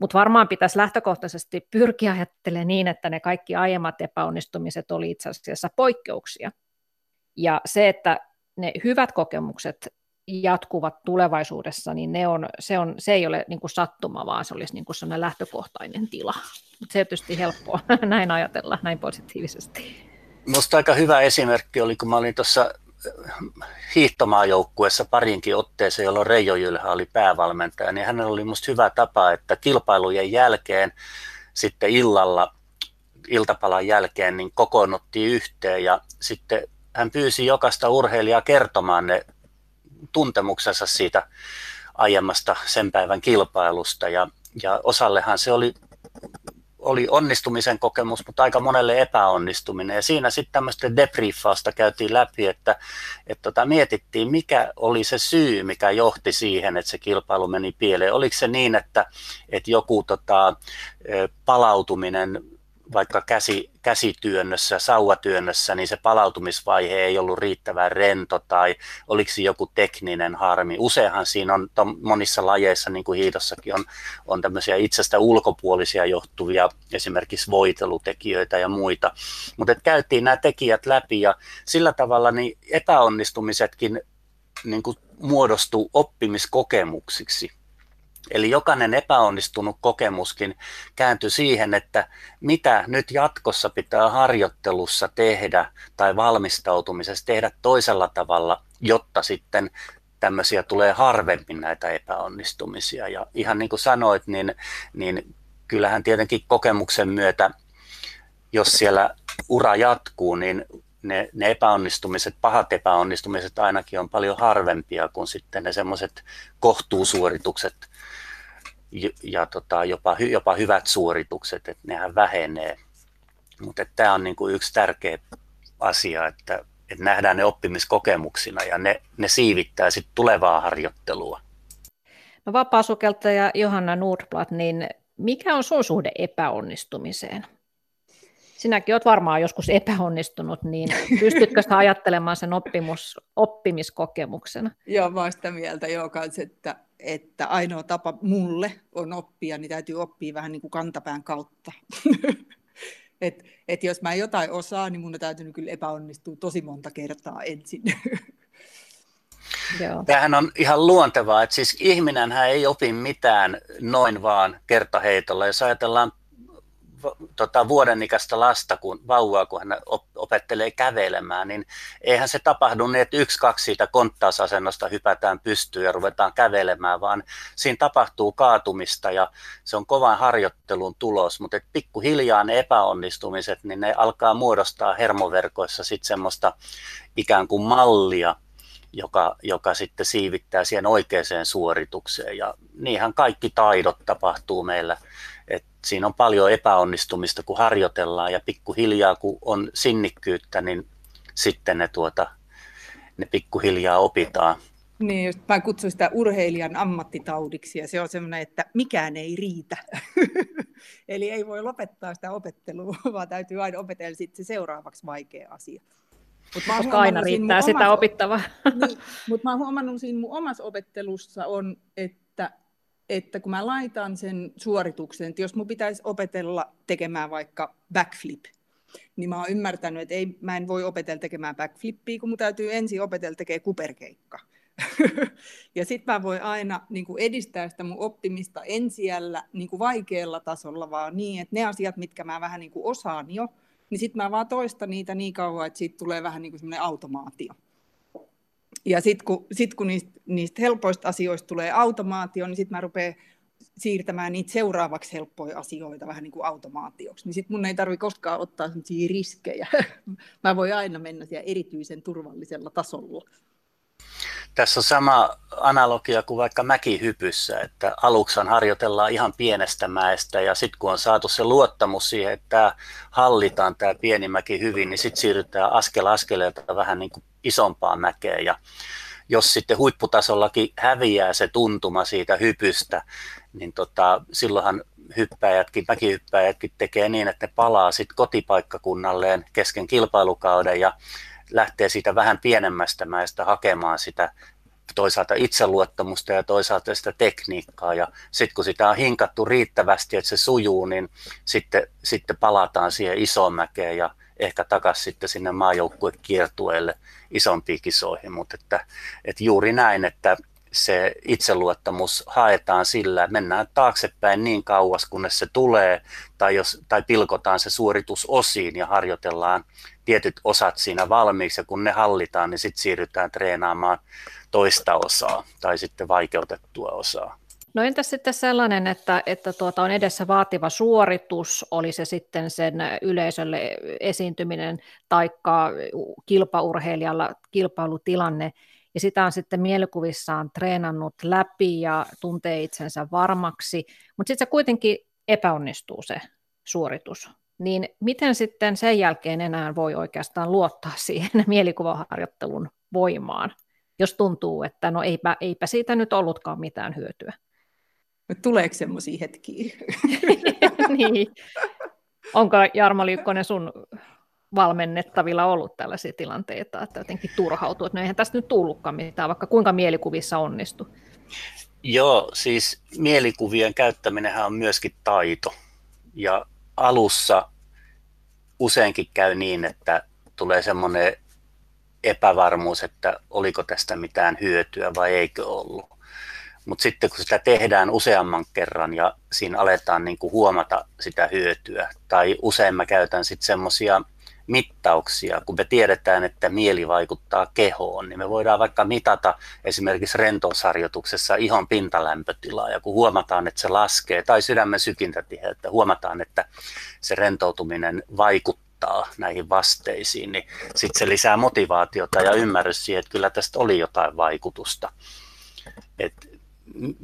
mutta varmaan pitäisi lähtökohtaisesti pyrkiä ajattelemaan niin, että ne kaikki aiemmat epäonnistumiset oli itse asiassa poikkeuksia. Ja se, että ne hyvät kokemukset jatkuvat tulevaisuudessa, niin ne on, se, on, se ei ole niin kuin sattuma, vaan se olisi niin kuin sellainen lähtökohtainen tila. Mutta se on tietysti helppoa (laughs) näin ajatella, näin positiivisesti. Minusta aika hyvä esimerkki oli, kun mä olin tuossa äh, hiihtomaajoukkuessa parinkin otteeseen, jolloin Reijo Jylhä oli päävalmentaja, niin hänellä oli minusta hyvä tapa, että kilpailujen jälkeen sitten illalla, iltapalan jälkeen, niin kokoonnuttiin yhteen ja sitten hän pyysi jokaista urheilijaa kertomaan ne tuntemuksensa siitä aiemmasta sen päivän kilpailusta. Ja, ja osallehan se oli, oli onnistumisen kokemus, mutta aika monelle epäonnistuminen. Ja siinä sitten tämmöistä debriefausta käytiin läpi, että, että tota, mietittiin, mikä oli se syy, mikä johti siihen, että se kilpailu meni pieleen. Oliko se niin, että, että joku tota, palautuminen vaikka käsi, käsityönnössä, sauvatyönnössä, niin se palautumisvaihe ei ollut riittävän rento tai oliko se joku tekninen harmi. Useinhan siinä on monissa lajeissa, niin kuin hiidossakin on, on tämmöisiä itsestä ulkopuolisia johtuvia esimerkiksi voitelutekijöitä ja muita. Mutta käytiin nämä tekijät läpi ja sillä tavalla niin epäonnistumisetkin niin kuin muodostuu oppimiskokemuksiksi Eli jokainen epäonnistunut kokemuskin kääntyi siihen, että mitä nyt jatkossa pitää harjoittelussa tehdä tai valmistautumisessa tehdä toisella tavalla, jotta sitten tämmöisiä tulee harvemmin näitä epäonnistumisia. Ja ihan niin kuin sanoit, niin, niin kyllähän tietenkin kokemuksen myötä, jos siellä ura jatkuu, niin ne, ne epäonnistumiset, pahat epäonnistumiset ainakin on paljon harvempia kuin sitten ne semmoiset kohtuusuoritukset, ja tota, jopa, jopa hyvät suoritukset, että nehän vähenee. Mutta tämä on niinku yksi tärkeä asia, että että nähdään ne oppimiskokemuksina ja ne, ne siivittää sitten tulevaa harjoittelua. No vapaasukeltaja Johanna Nordblad, niin mikä on sun suhde epäonnistumiseen? Sinäkin olet varmaan joskus epäonnistunut, niin pystytkö sä ajattelemaan sen oppimus, oppimiskokemuksena? Joo, mä sitä mieltä joo, kans, että, että ainoa tapa mulle on oppia, niin täytyy oppia vähän niin kuin kantapään kautta. (laughs) et, et jos mä jotain osaa, niin mun on täytynyt kyllä epäonnistua tosi monta kertaa ensin. Joo. Tämähän on ihan luontevaa, että siis ihminenhän ei opi mitään noin vaan kertaheitolla. Jos ajatellaan tota, vuoden ikäistä lasta, kun vauvaa, kun hän opettelee kävelemään, niin eihän se tapahdu niin, että yksi, kaksi siitä konttausasennosta hypätään pystyyn ja ruvetaan kävelemään, vaan siinä tapahtuu kaatumista ja se on kovan harjoittelun tulos, mutta pikkuhiljaa ne epäonnistumiset, niin ne alkaa muodostaa hermoverkoissa sitten semmoista ikään kuin mallia, joka, joka sitten siivittää siihen oikeaan suoritukseen. Ja niinhän kaikki taidot tapahtuu meillä. Et siinä on paljon epäonnistumista, kun harjoitellaan ja pikkuhiljaa, kun on sinnikkyyttä, niin sitten ne, tuota, ne pikkuhiljaa opitaan. Niin, just mä kutsun sitä urheilijan ammattitaudiksi ja se on semmoinen, että mikään ei riitä. (laughs) Eli ei voi lopettaa sitä opettelua, (laughs) vaan täytyy aina opetella sitten se seuraavaksi vaikea asia. Mut mä Koska aina riittää sitä opittavaa. (laughs) Niin, mutta mä oon huomannut siinä mun omassa opettelussa on, että, että kun mä laitan sen suorituksen, että jos mun pitäisi opetella tekemään vaikka backflip, niin mä oon ymmärtänyt, että ei, mä en voi opetella tekemään backflippia, kun mun täytyy ensin opetella tekemään kuperkeikka. (laughs) ja sitten mä voin aina niin edistää sitä mun oppimista ensiällä niin vaikealla tasolla, vaan niin, että ne asiat, mitkä mä vähän niin osaan jo, niin sitten mä vaan toistan niitä niin kauan, että siitä tulee vähän niin semmoinen automaatio. Ja sitten kun, sit kun niistä, niistä helpoista asioista tulee automaatio, niin sitten mä rupean siirtämään niitä seuraavaksi helppoja asioita vähän niin kuin automaatioksi. Niin sitten mun ei tarvitse koskaan ottaa sellaisia riskejä. (laughs) mä voin aina mennä siellä erityisen turvallisella tasolla. Tässä on sama analogia kuin vaikka mäkihypyssä, että aluksi harjoitellaan ihan pienestä mäestä ja sitten kun on saatu se luottamus siihen, että hallitaan tämä pieni mäki hyvin, niin sitten siirrytään askel askeleelta vähän niin kuin isompaan mäkeen ja jos sitten huipputasollakin häviää se tuntuma siitä hypystä, niin tota, silloinhan hyppäjätkin, mäkihyppäjätkin tekee niin, että ne palaa sitten kotipaikkakunnalleen kesken kilpailukauden ja lähtee siitä vähän pienemmästä mäestä hakemaan sitä toisaalta itseluottamusta ja toisaalta sitä tekniikkaa. Ja sitten kun sitä on hinkattu riittävästi, että se sujuu, niin sitten, sitten palataan siihen isoon mäkeen ja ehkä takaisin sitten sinne maajoukkuekiertueelle isompiin kisoihin. Mutta että, että juuri näin, että se itseluottamus haetaan sillä, että mennään taaksepäin niin kauas, kunnes se tulee, tai, jos, tai pilkotaan se suoritus osiin ja harjoitellaan tietyt osat siinä valmiiksi, ja kun ne hallitaan, niin sitten siirrytään treenaamaan toista osaa tai sitten vaikeutettua osaa. No entäs sitten sellainen, että, että tuota on edessä vaativa suoritus, oli se sitten sen yleisölle esiintyminen tai kilpaurheilijalla kilpailutilanne, ja sitä on sitten mielikuvissaan treenannut läpi ja tuntee itsensä varmaksi, mutta sitten se kuitenkin epäonnistuu se suoritus. Niin miten sitten sen jälkeen enää voi oikeastaan luottaa (laughs) siihen mielikuvaharjoittelun voimaan, jos tuntuu, että no eipä, eipä siitä nyt ollutkaan mitään hyötyä? Tuleeko semmoisia hetkiä? (laughs) niin. Onko Jarmo Liukkonen sun valmennettavilla ollut tällaisia tilanteita, että jotenkin turhautuu, että no eihän tästä nyt tullutkaan mitään, vaikka kuinka mielikuvissa onnistu. Joo, siis mielikuvien käyttäminen on myöskin taito. Ja alussa useinkin käy niin, että tulee semmoinen epävarmuus, että oliko tästä mitään hyötyä vai eikö ollut. Mutta sitten kun sitä tehdään useamman kerran ja siinä aletaan niin kuin huomata sitä hyötyä, tai usein mä käytän sitten semmoisia mittauksia, kun me tiedetään, että mieli vaikuttaa kehoon, niin me voidaan vaikka mitata esimerkiksi rentousharjoituksessa ihon pintalämpötilaa, ja kun huomataan, että se laskee, tai sydämen sykintätiheyttä, huomataan, että se rentoutuminen vaikuttaa näihin vasteisiin, niin sitten se lisää motivaatiota ja ymmärrys siihen, että kyllä tästä oli jotain vaikutusta.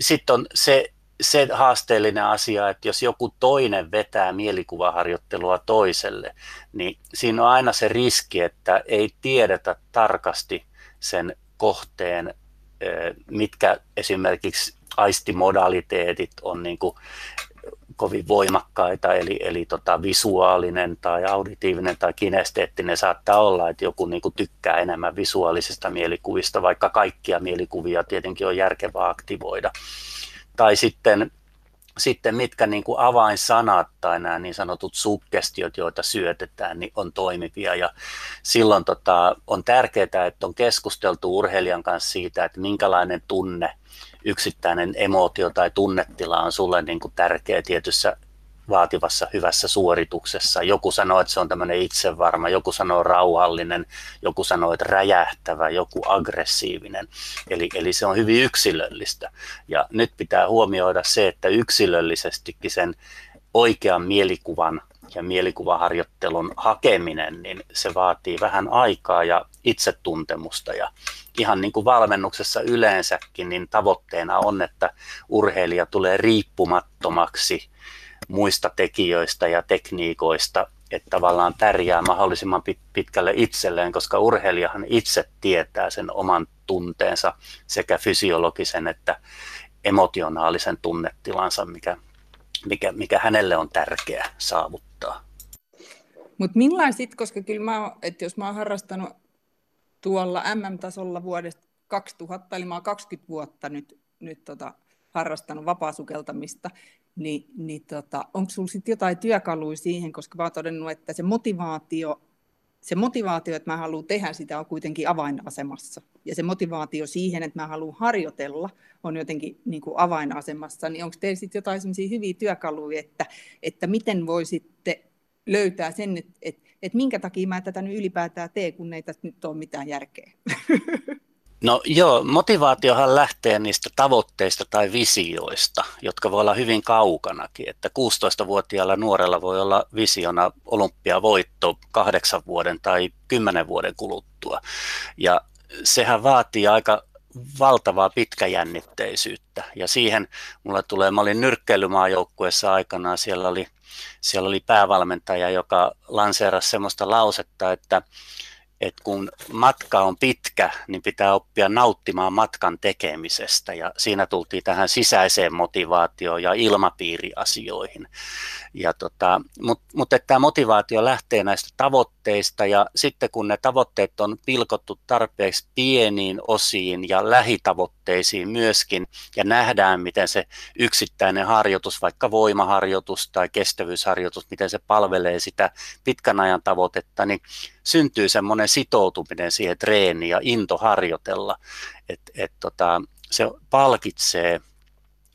Sitten on se se haasteellinen asia, että jos joku toinen vetää mielikuvaharjoittelua toiselle, niin siinä on aina se riski, että ei tiedetä tarkasti sen kohteen, mitkä esimerkiksi aistimodaliteetit on niin kuin kovin voimakkaita, eli, eli tota visuaalinen tai auditiivinen tai kinesteettinen saattaa olla, että joku niin kuin tykkää enemmän visuaalisista mielikuvista, vaikka kaikkia mielikuvia tietenkin on järkevää aktivoida. Tai sitten, sitten mitkä niin kuin avainsanat tai nämä niin sanotut suggestiot, joita syötetään, niin on toimivia. Ja silloin tota, on tärkeää, että on keskusteltu urheilijan kanssa siitä, että minkälainen tunne – yksittäinen emootio tai tunnetila on sulle niin kuin tärkeä tietyssä vaativassa hyvässä suorituksessa. Joku sanoo, että se on tämmöinen itsevarma, joku sanoo rauhallinen, joku sanoo, että räjähtävä, joku aggressiivinen. Eli, eli se on hyvin yksilöllistä. Ja nyt pitää huomioida se, että yksilöllisestikin sen oikean mielikuvan ja mielikuvaharjoittelun hakeminen, niin se vaatii vähän aikaa ja itsetuntemusta. Ja ihan niin kuin valmennuksessa yleensäkin, niin tavoitteena on, että urheilija tulee riippumattomaksi muista tekijöistä ja tekniikoista, että tavallaan pärjää mahdollisimman pitkälle itselleen, koska urheilijahan itse tietää sen oman tunteensa sekä fysiologisen että emotionaalisen tunnetilansa, mikä, mikä, mikä hänelle on tärkeää saavuttaa. Mutta millaiset, koska kyllä mä, että jos mä oon harrastanut tuolla MM-tasolla vuodesta 2000, eli mä oon 20 vuotta nyt, nyt tota, harrastanut vapaasukeltamista, niin, niin tota, onko sinulla sitten jotain työkaluja siihen, koska mä oon todennut, että se motivaatio, se motivaatio, että mä haluan tehdä sitä, on kuitenkin avainasemassa. Ja se motivaatio siihen, että mä haluan harjoitella, on jotenkin niin kuin avainasemassa. Niin onko teillä sitten jotain hyviä työkaluja, että, että miten voisitte löytää sen, että, että että minkä takia mä tätä nyt ylipäätään teen, kun ei tässä nyt ole mitään järkeä. No joo, motivaatiohan lähtee niistä tavoitteista tai visioista, jotka voi olla hyvin kaukanakin. Että 16-vuotiaalla nuorella voi olla visiona olympiavoitto kahdeksan vuoden tai kymmenen vuoden kuluttua. Ja sehän vaatii aika valtavaa pitkäjännitteisyyttä. Ja siihen mulla tulee, mä olin nyrkkeilymaajoukkueessa aikanaan, siellä oli siellä oli päävalmentaja, joka lanseerasi semmoista lausetta, että että kun matka on pitkä, niin pitää oppia nauttimaan matkan tekemisestä ja siinä tultiin tähän sisäiseen motivaatioon ja ilmapiiriasioihin. Ja tota, Mutta mut tämä motivaatio lähtee näistä tavoitteista ja sitten kun ne tavoitteet on pilkottu tarpeeksi pieniin osiin ja lähitavoitteisiin myöskin ja nähdään, miten se yksittäinen harjoitus, vaikka voimaharjoitus tai kestävyysharjoitus, miten se palvelee sitä pitkän ajan tavoitetta, niin syntyy semmoinen sitoutuminen siihen treeniin ja into harjoitella, että et tota, se palkitsee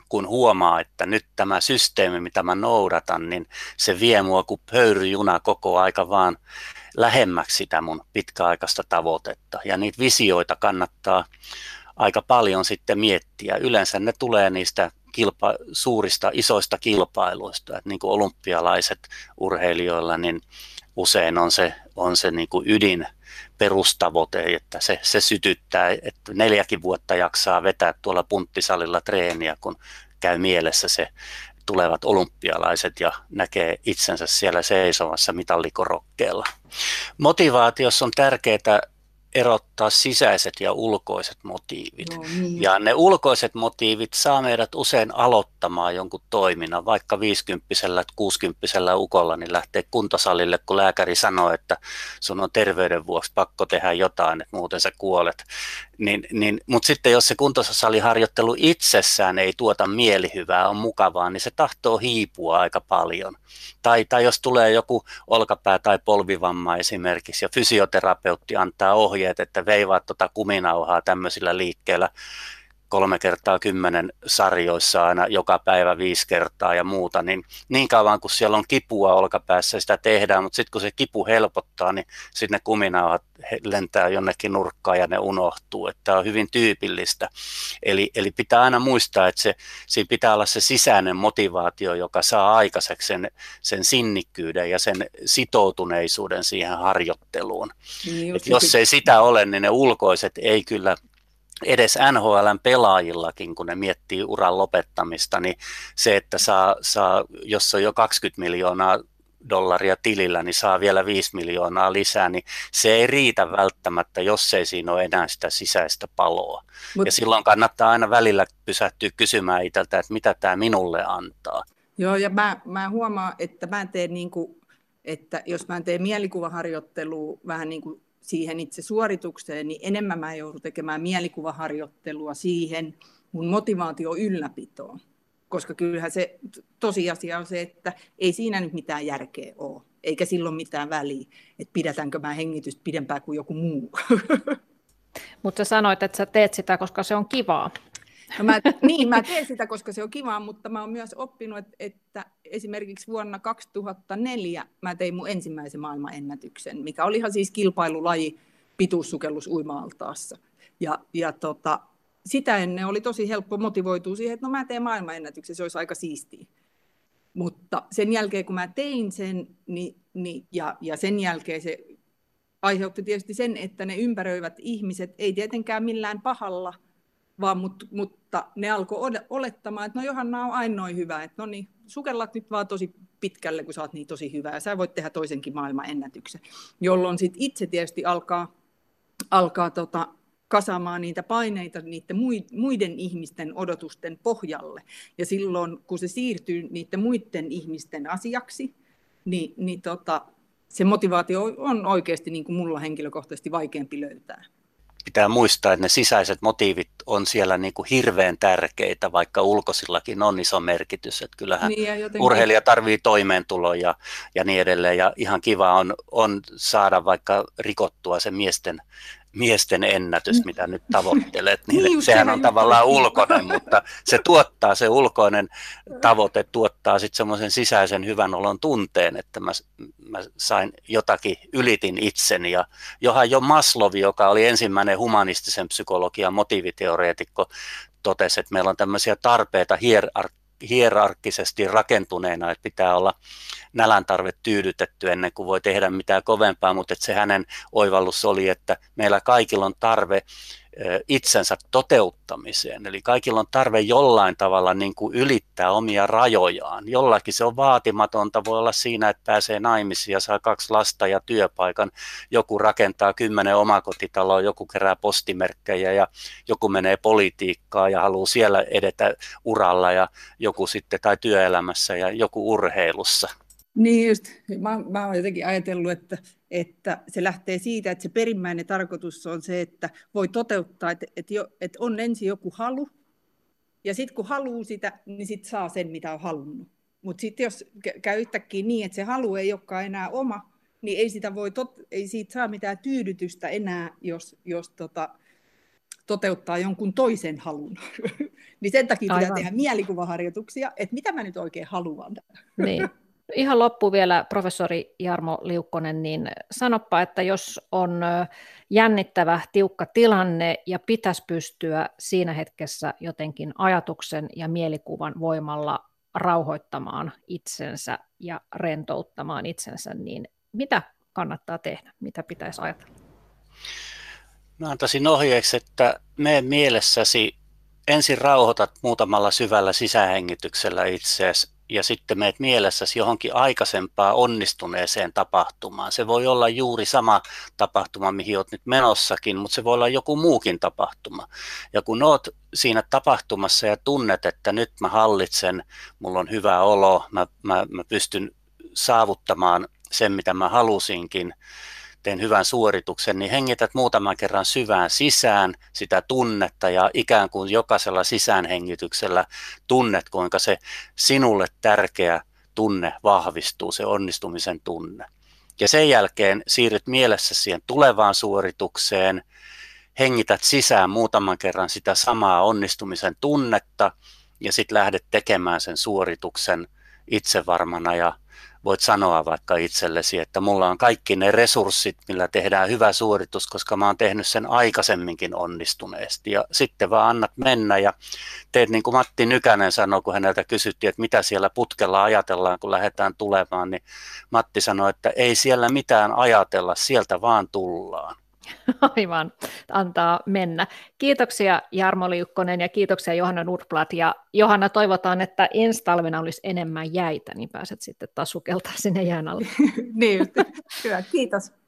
kun huomaa, että nyt tämä systeemi, mitä mä noudatan, niin se vie mua kuin pöyryjuna koko aika vaan lähemmäksi sitä mun pitkäaikaista tavoitetta. Ja niitä visioita kannattaa aika paljon sitten miettiä. Yleensä ne tulee niistä kilpa, suurista, isoista kilpailuista, että niin kuin olympialaiset urheilijoilla, niin usein on se, on se niin kuin ydin perustavoite, että se, se sytyttää, että neljäkin vuotta jaksaa vetää tuolla punttisalilla treeniä, kun käy mielessä se tulevat olympialaiset ja näkee itsensä siellä seisomassa mitallikorokkeella. Motivaatiossa on tärkeää erottaa sisäiset ja ulkoiset motiivit. No, niin. Ja ne ulkoiset motiivit saa meidät usein aloittamaan jonkun toiminnan, vaikka 50 60 ukolla, niin lähtee kuntosalille, kun lääkäri sanoo, että sun on terveyden vuoksi pakko tehdä jotain, että muuten sä kuolet. Niin, niin, Mutta sitten jos se kuntosaliharjoittelu itsessään ei tuota mielihyvää, on mukavaa, niin se tahtoo hiipua aika paljon. Tai, tai jos tulee joku olkapää- tai polvivamma esimerkiksi ja fysioterapeutti antaa ohjeet, että veivaat tuota kuminauhaa tämmöisillä liikkeellä kolme kertaa kymmenen sarjoissa aina joka päivä viisi kertaa ja muuta, niin niin kauan kun siellä on kipua olkapäässä sitä tehdään, mutta sitten kun se kipu helpottaa, niin sitten ne kuminauhat lentää jonnekin nurkkaan ja ne unohtuu, että tämä on hyvin tyypillistä. Eli, eli pitää aina muistaa, että se, siinä pitää olla se sisäinen motivaatio, joka saa aikaiseksi sen, sen sinnikkyyden ja sen sitoutuneisuuden siihen harjoitteluun. Niin, jos ei sitä ole, niin ne ulkoiset ei kyllä edes NHLn pelaajillakin, kun ne miettii uran lopettamista, niin se, että saa, saa jos on jo 20 miljoonaa dollaria tilillä, niin saa vielä 5 miljoonaa lisää, niin se ei riitä välttämättä, jos ei siinä ole enää sitä sisäistä paloa. Mut, ja silloin kannattaa aina välillä pysähtyä kysymään itseltä, että mitä tämä minulle antaa. Joo, ja mä, mä huomaan, että mä teen niin kuin, että jos mä teen mielikuvaharjoittelua vähän niin kuin siihen itse suoritukseen, niin enemmän mä joudun tekemään mielikuvaharjoittelua siihen mun motivaatio ylläpitoon. Koska kyllähän se tosiasia on se, että ei siinä nyt mitään järkeä ole, eikä silloin mitään väliä, että pidetäänkö mä hengitystä pidempään kuin joku muu. (laughs) Mutta sanoit, että sä teet sitä, koska se on kivaa. No mä, niin, mä teen sitä, koska se on kivaa, mutta mä oon myös oppinut, että, esimerkiksi vuonna 2004 mä tein mun ensimmäisen maailmanennätyksen, mikä oli ihan siis kilpailulaji pituussukellus uima-altaassa. Ja, ja tota, sitä ennen oli tosi helppo motivoitua siihen, että no mä teen maailmanennätyksen, se olisi aika siistiä. Mutta sen jälkeen, kun mä tein sen, niin, niin, ja, ja sen jälkeen se aiheutti tietysti sen, että ne ympäröivät ihmiset, ei tietenkään millään pahalla – vaan mut, mutta ne alkoi olettamaan, että no Johanna on ainoa hyvä, että no niin, sukellat nyt vaan tosi pitkälle, kun sä oot niin tosi hyvä, ja sä voit tehdä toisenkin maailman ennätyksen, jolloin sit itse tietysti alkaa, alkaa tota, kasaamaan niitä paineita niiden muiden ihmisten odotusten pohjalle. Ja silloin, kun se siirtyy niiden muiden ihmisten asiaksi, niin, niin tota, se motivaatio on oikeasti niin kuin mulla henkilökohtaisesti vaikeampi löytää pitää muistaa, että ne sisäiset motiivit on siellä niin kuin hirveän tärkeitä, vaikka ulkoisillakin on iso merkitys. Että kyllähän niin jotenkin... urheilija tarvii toimeentuloa ja, ja niin edelleen. Ja ihan kiva on, on saada vaikka rikottua se miesten miesten ennätys, mm. mitä nyt tavoittelet, niin, niin sehän on tavallaan ulkoinen, mutta se tuottaa, se ulkoinen tavoite tuottaa sitten semmoisen sisäisen hyvän olon tunteen, että mä, mä sain jotakin, ylitin itseni. Ja johan jo Maslovi, joka oli ensimmäinen humanistisen psykologian motiiviteoreetikko, totesi, että meillä on tämmöisiä tarpeita hierarkia hierarkkisesti rakentuneena, että pitää olla nälän tarve tyydytetty ennen kuin voi tehdä mitään kovempaa, mutta että se hänen oivallus oli, että meillä kaikilla on tarve itsensä toteuttamiseen. Eli kaikilla on tarve jollain tavalla niin kuin ylittää omia rajojaan. Jollakin se on vaatimatonta, voi olla siinä, että pääsee naimisiin ja saa kaksi lasta ja työpaikan. Joku rakentaa kymmenen omakotitaloa, joku kerää postimerkkejä ja joku menee politiikkaan ja haluaa siellä edetä uralla ja joku sitten tai työelämässä ja joku urheilussa. Niin just, mä, mä oon jotenkin ajatellut, että, että se lähtee siitä, että se perimmäinen tarkoitus on se, että voi toteuttaa, että, että, jo, että on ensin joku halu, ja sitten kun haluaa sitä, niin sitten saa sen, mitä on halunnut. Mutta sitten jos käy yhtäkkiä niin, että se halu ei olekaan enää oma, niin ei, sitä voi tot, ei siitä saa mitään tyydytystä enää, jos, jos tota, toteuttaa jonkun toisen halun. (laughs) niin sen takia Aivan. pitää tehdä mielikuvaharjoituksia, että mitä mä nyt oikein haluan. Niin. (laughs) Ihan loppu vielä, professori Jarmo Liukkonen, niin sanoppa, että jos on jännittävä, tiukka tilanne ja pitäisi pystyä siinä hetkessä jotenkin ajatuksen ja mielikuvan voimalla rauhoittamaan itsensä ja rentouttamaan itsensä, niin mitä kannattaa tehdä, mitä pitäisi ajatella? Mä antaisin ohjeeksi, että me mielessäsi ensin rauhoitat muutamalla syvällä sisähengityksellä itseäsi ja sitten meet mielessäsi johonkin aikaisempaan onnistuneeseen tapahtumaan. Se voi olla juuri sama tapahtuma, mihin olet nyt menossakin, mutta se voi olla joku muukin tapahtuma. Ja kun oot siinä tapahtumassa ja tunnet, että nyt mä hallitsen, mulla on hyvä olo, mä, mä, mä pystyn saavuttamaan sen, mitä mä halusinkin, teen hyvän suorituksen, niin hengität muutaman kerran syvään sisään sitä tunnetta ja ikään kuin jokaisella sisäänhengityksellä tunnet, kuinka se sinulle tärkeä tunne vahvistuu, se onnistumisen tunne. Ja sen jälkeen siirryt mielessä siihen tulevaan suoritukseen, hengität sisään muutaman kerran sitä samaa onnistumisen tunnetta ja sitten lähdet tekemään sen suorituksen itsevarmana ja voit sanoa vaikka itsellesi, että mulla on kaikki ne resurssit, millä tehdään hyvä suoritus, koska mä oon tehnyt sen aikaisemminkin onnistuneesti. Ja sitten vaan annat mennä ja teet niin kuin Matti Nykänen sanoi, kun häneltä kysyttiin, että mitä siellä putkella ajatellaan, kun lähdetään tulemaan, niin Matti sanoi, että ei siellä mitään ajatella, sieltä vaan tullaan. (laughs) Aivan, antaa mennä. Kiitoksia Jarmo Liukkonen ja kiitoksia Johanna Nordblad. Ja Johanna, toivotaan, että ensi talvena olisi enemmän jäitä, niin pääset sitten taas sukeltaa sinne jään alle. (laughs) niin, hyvä, kiitos.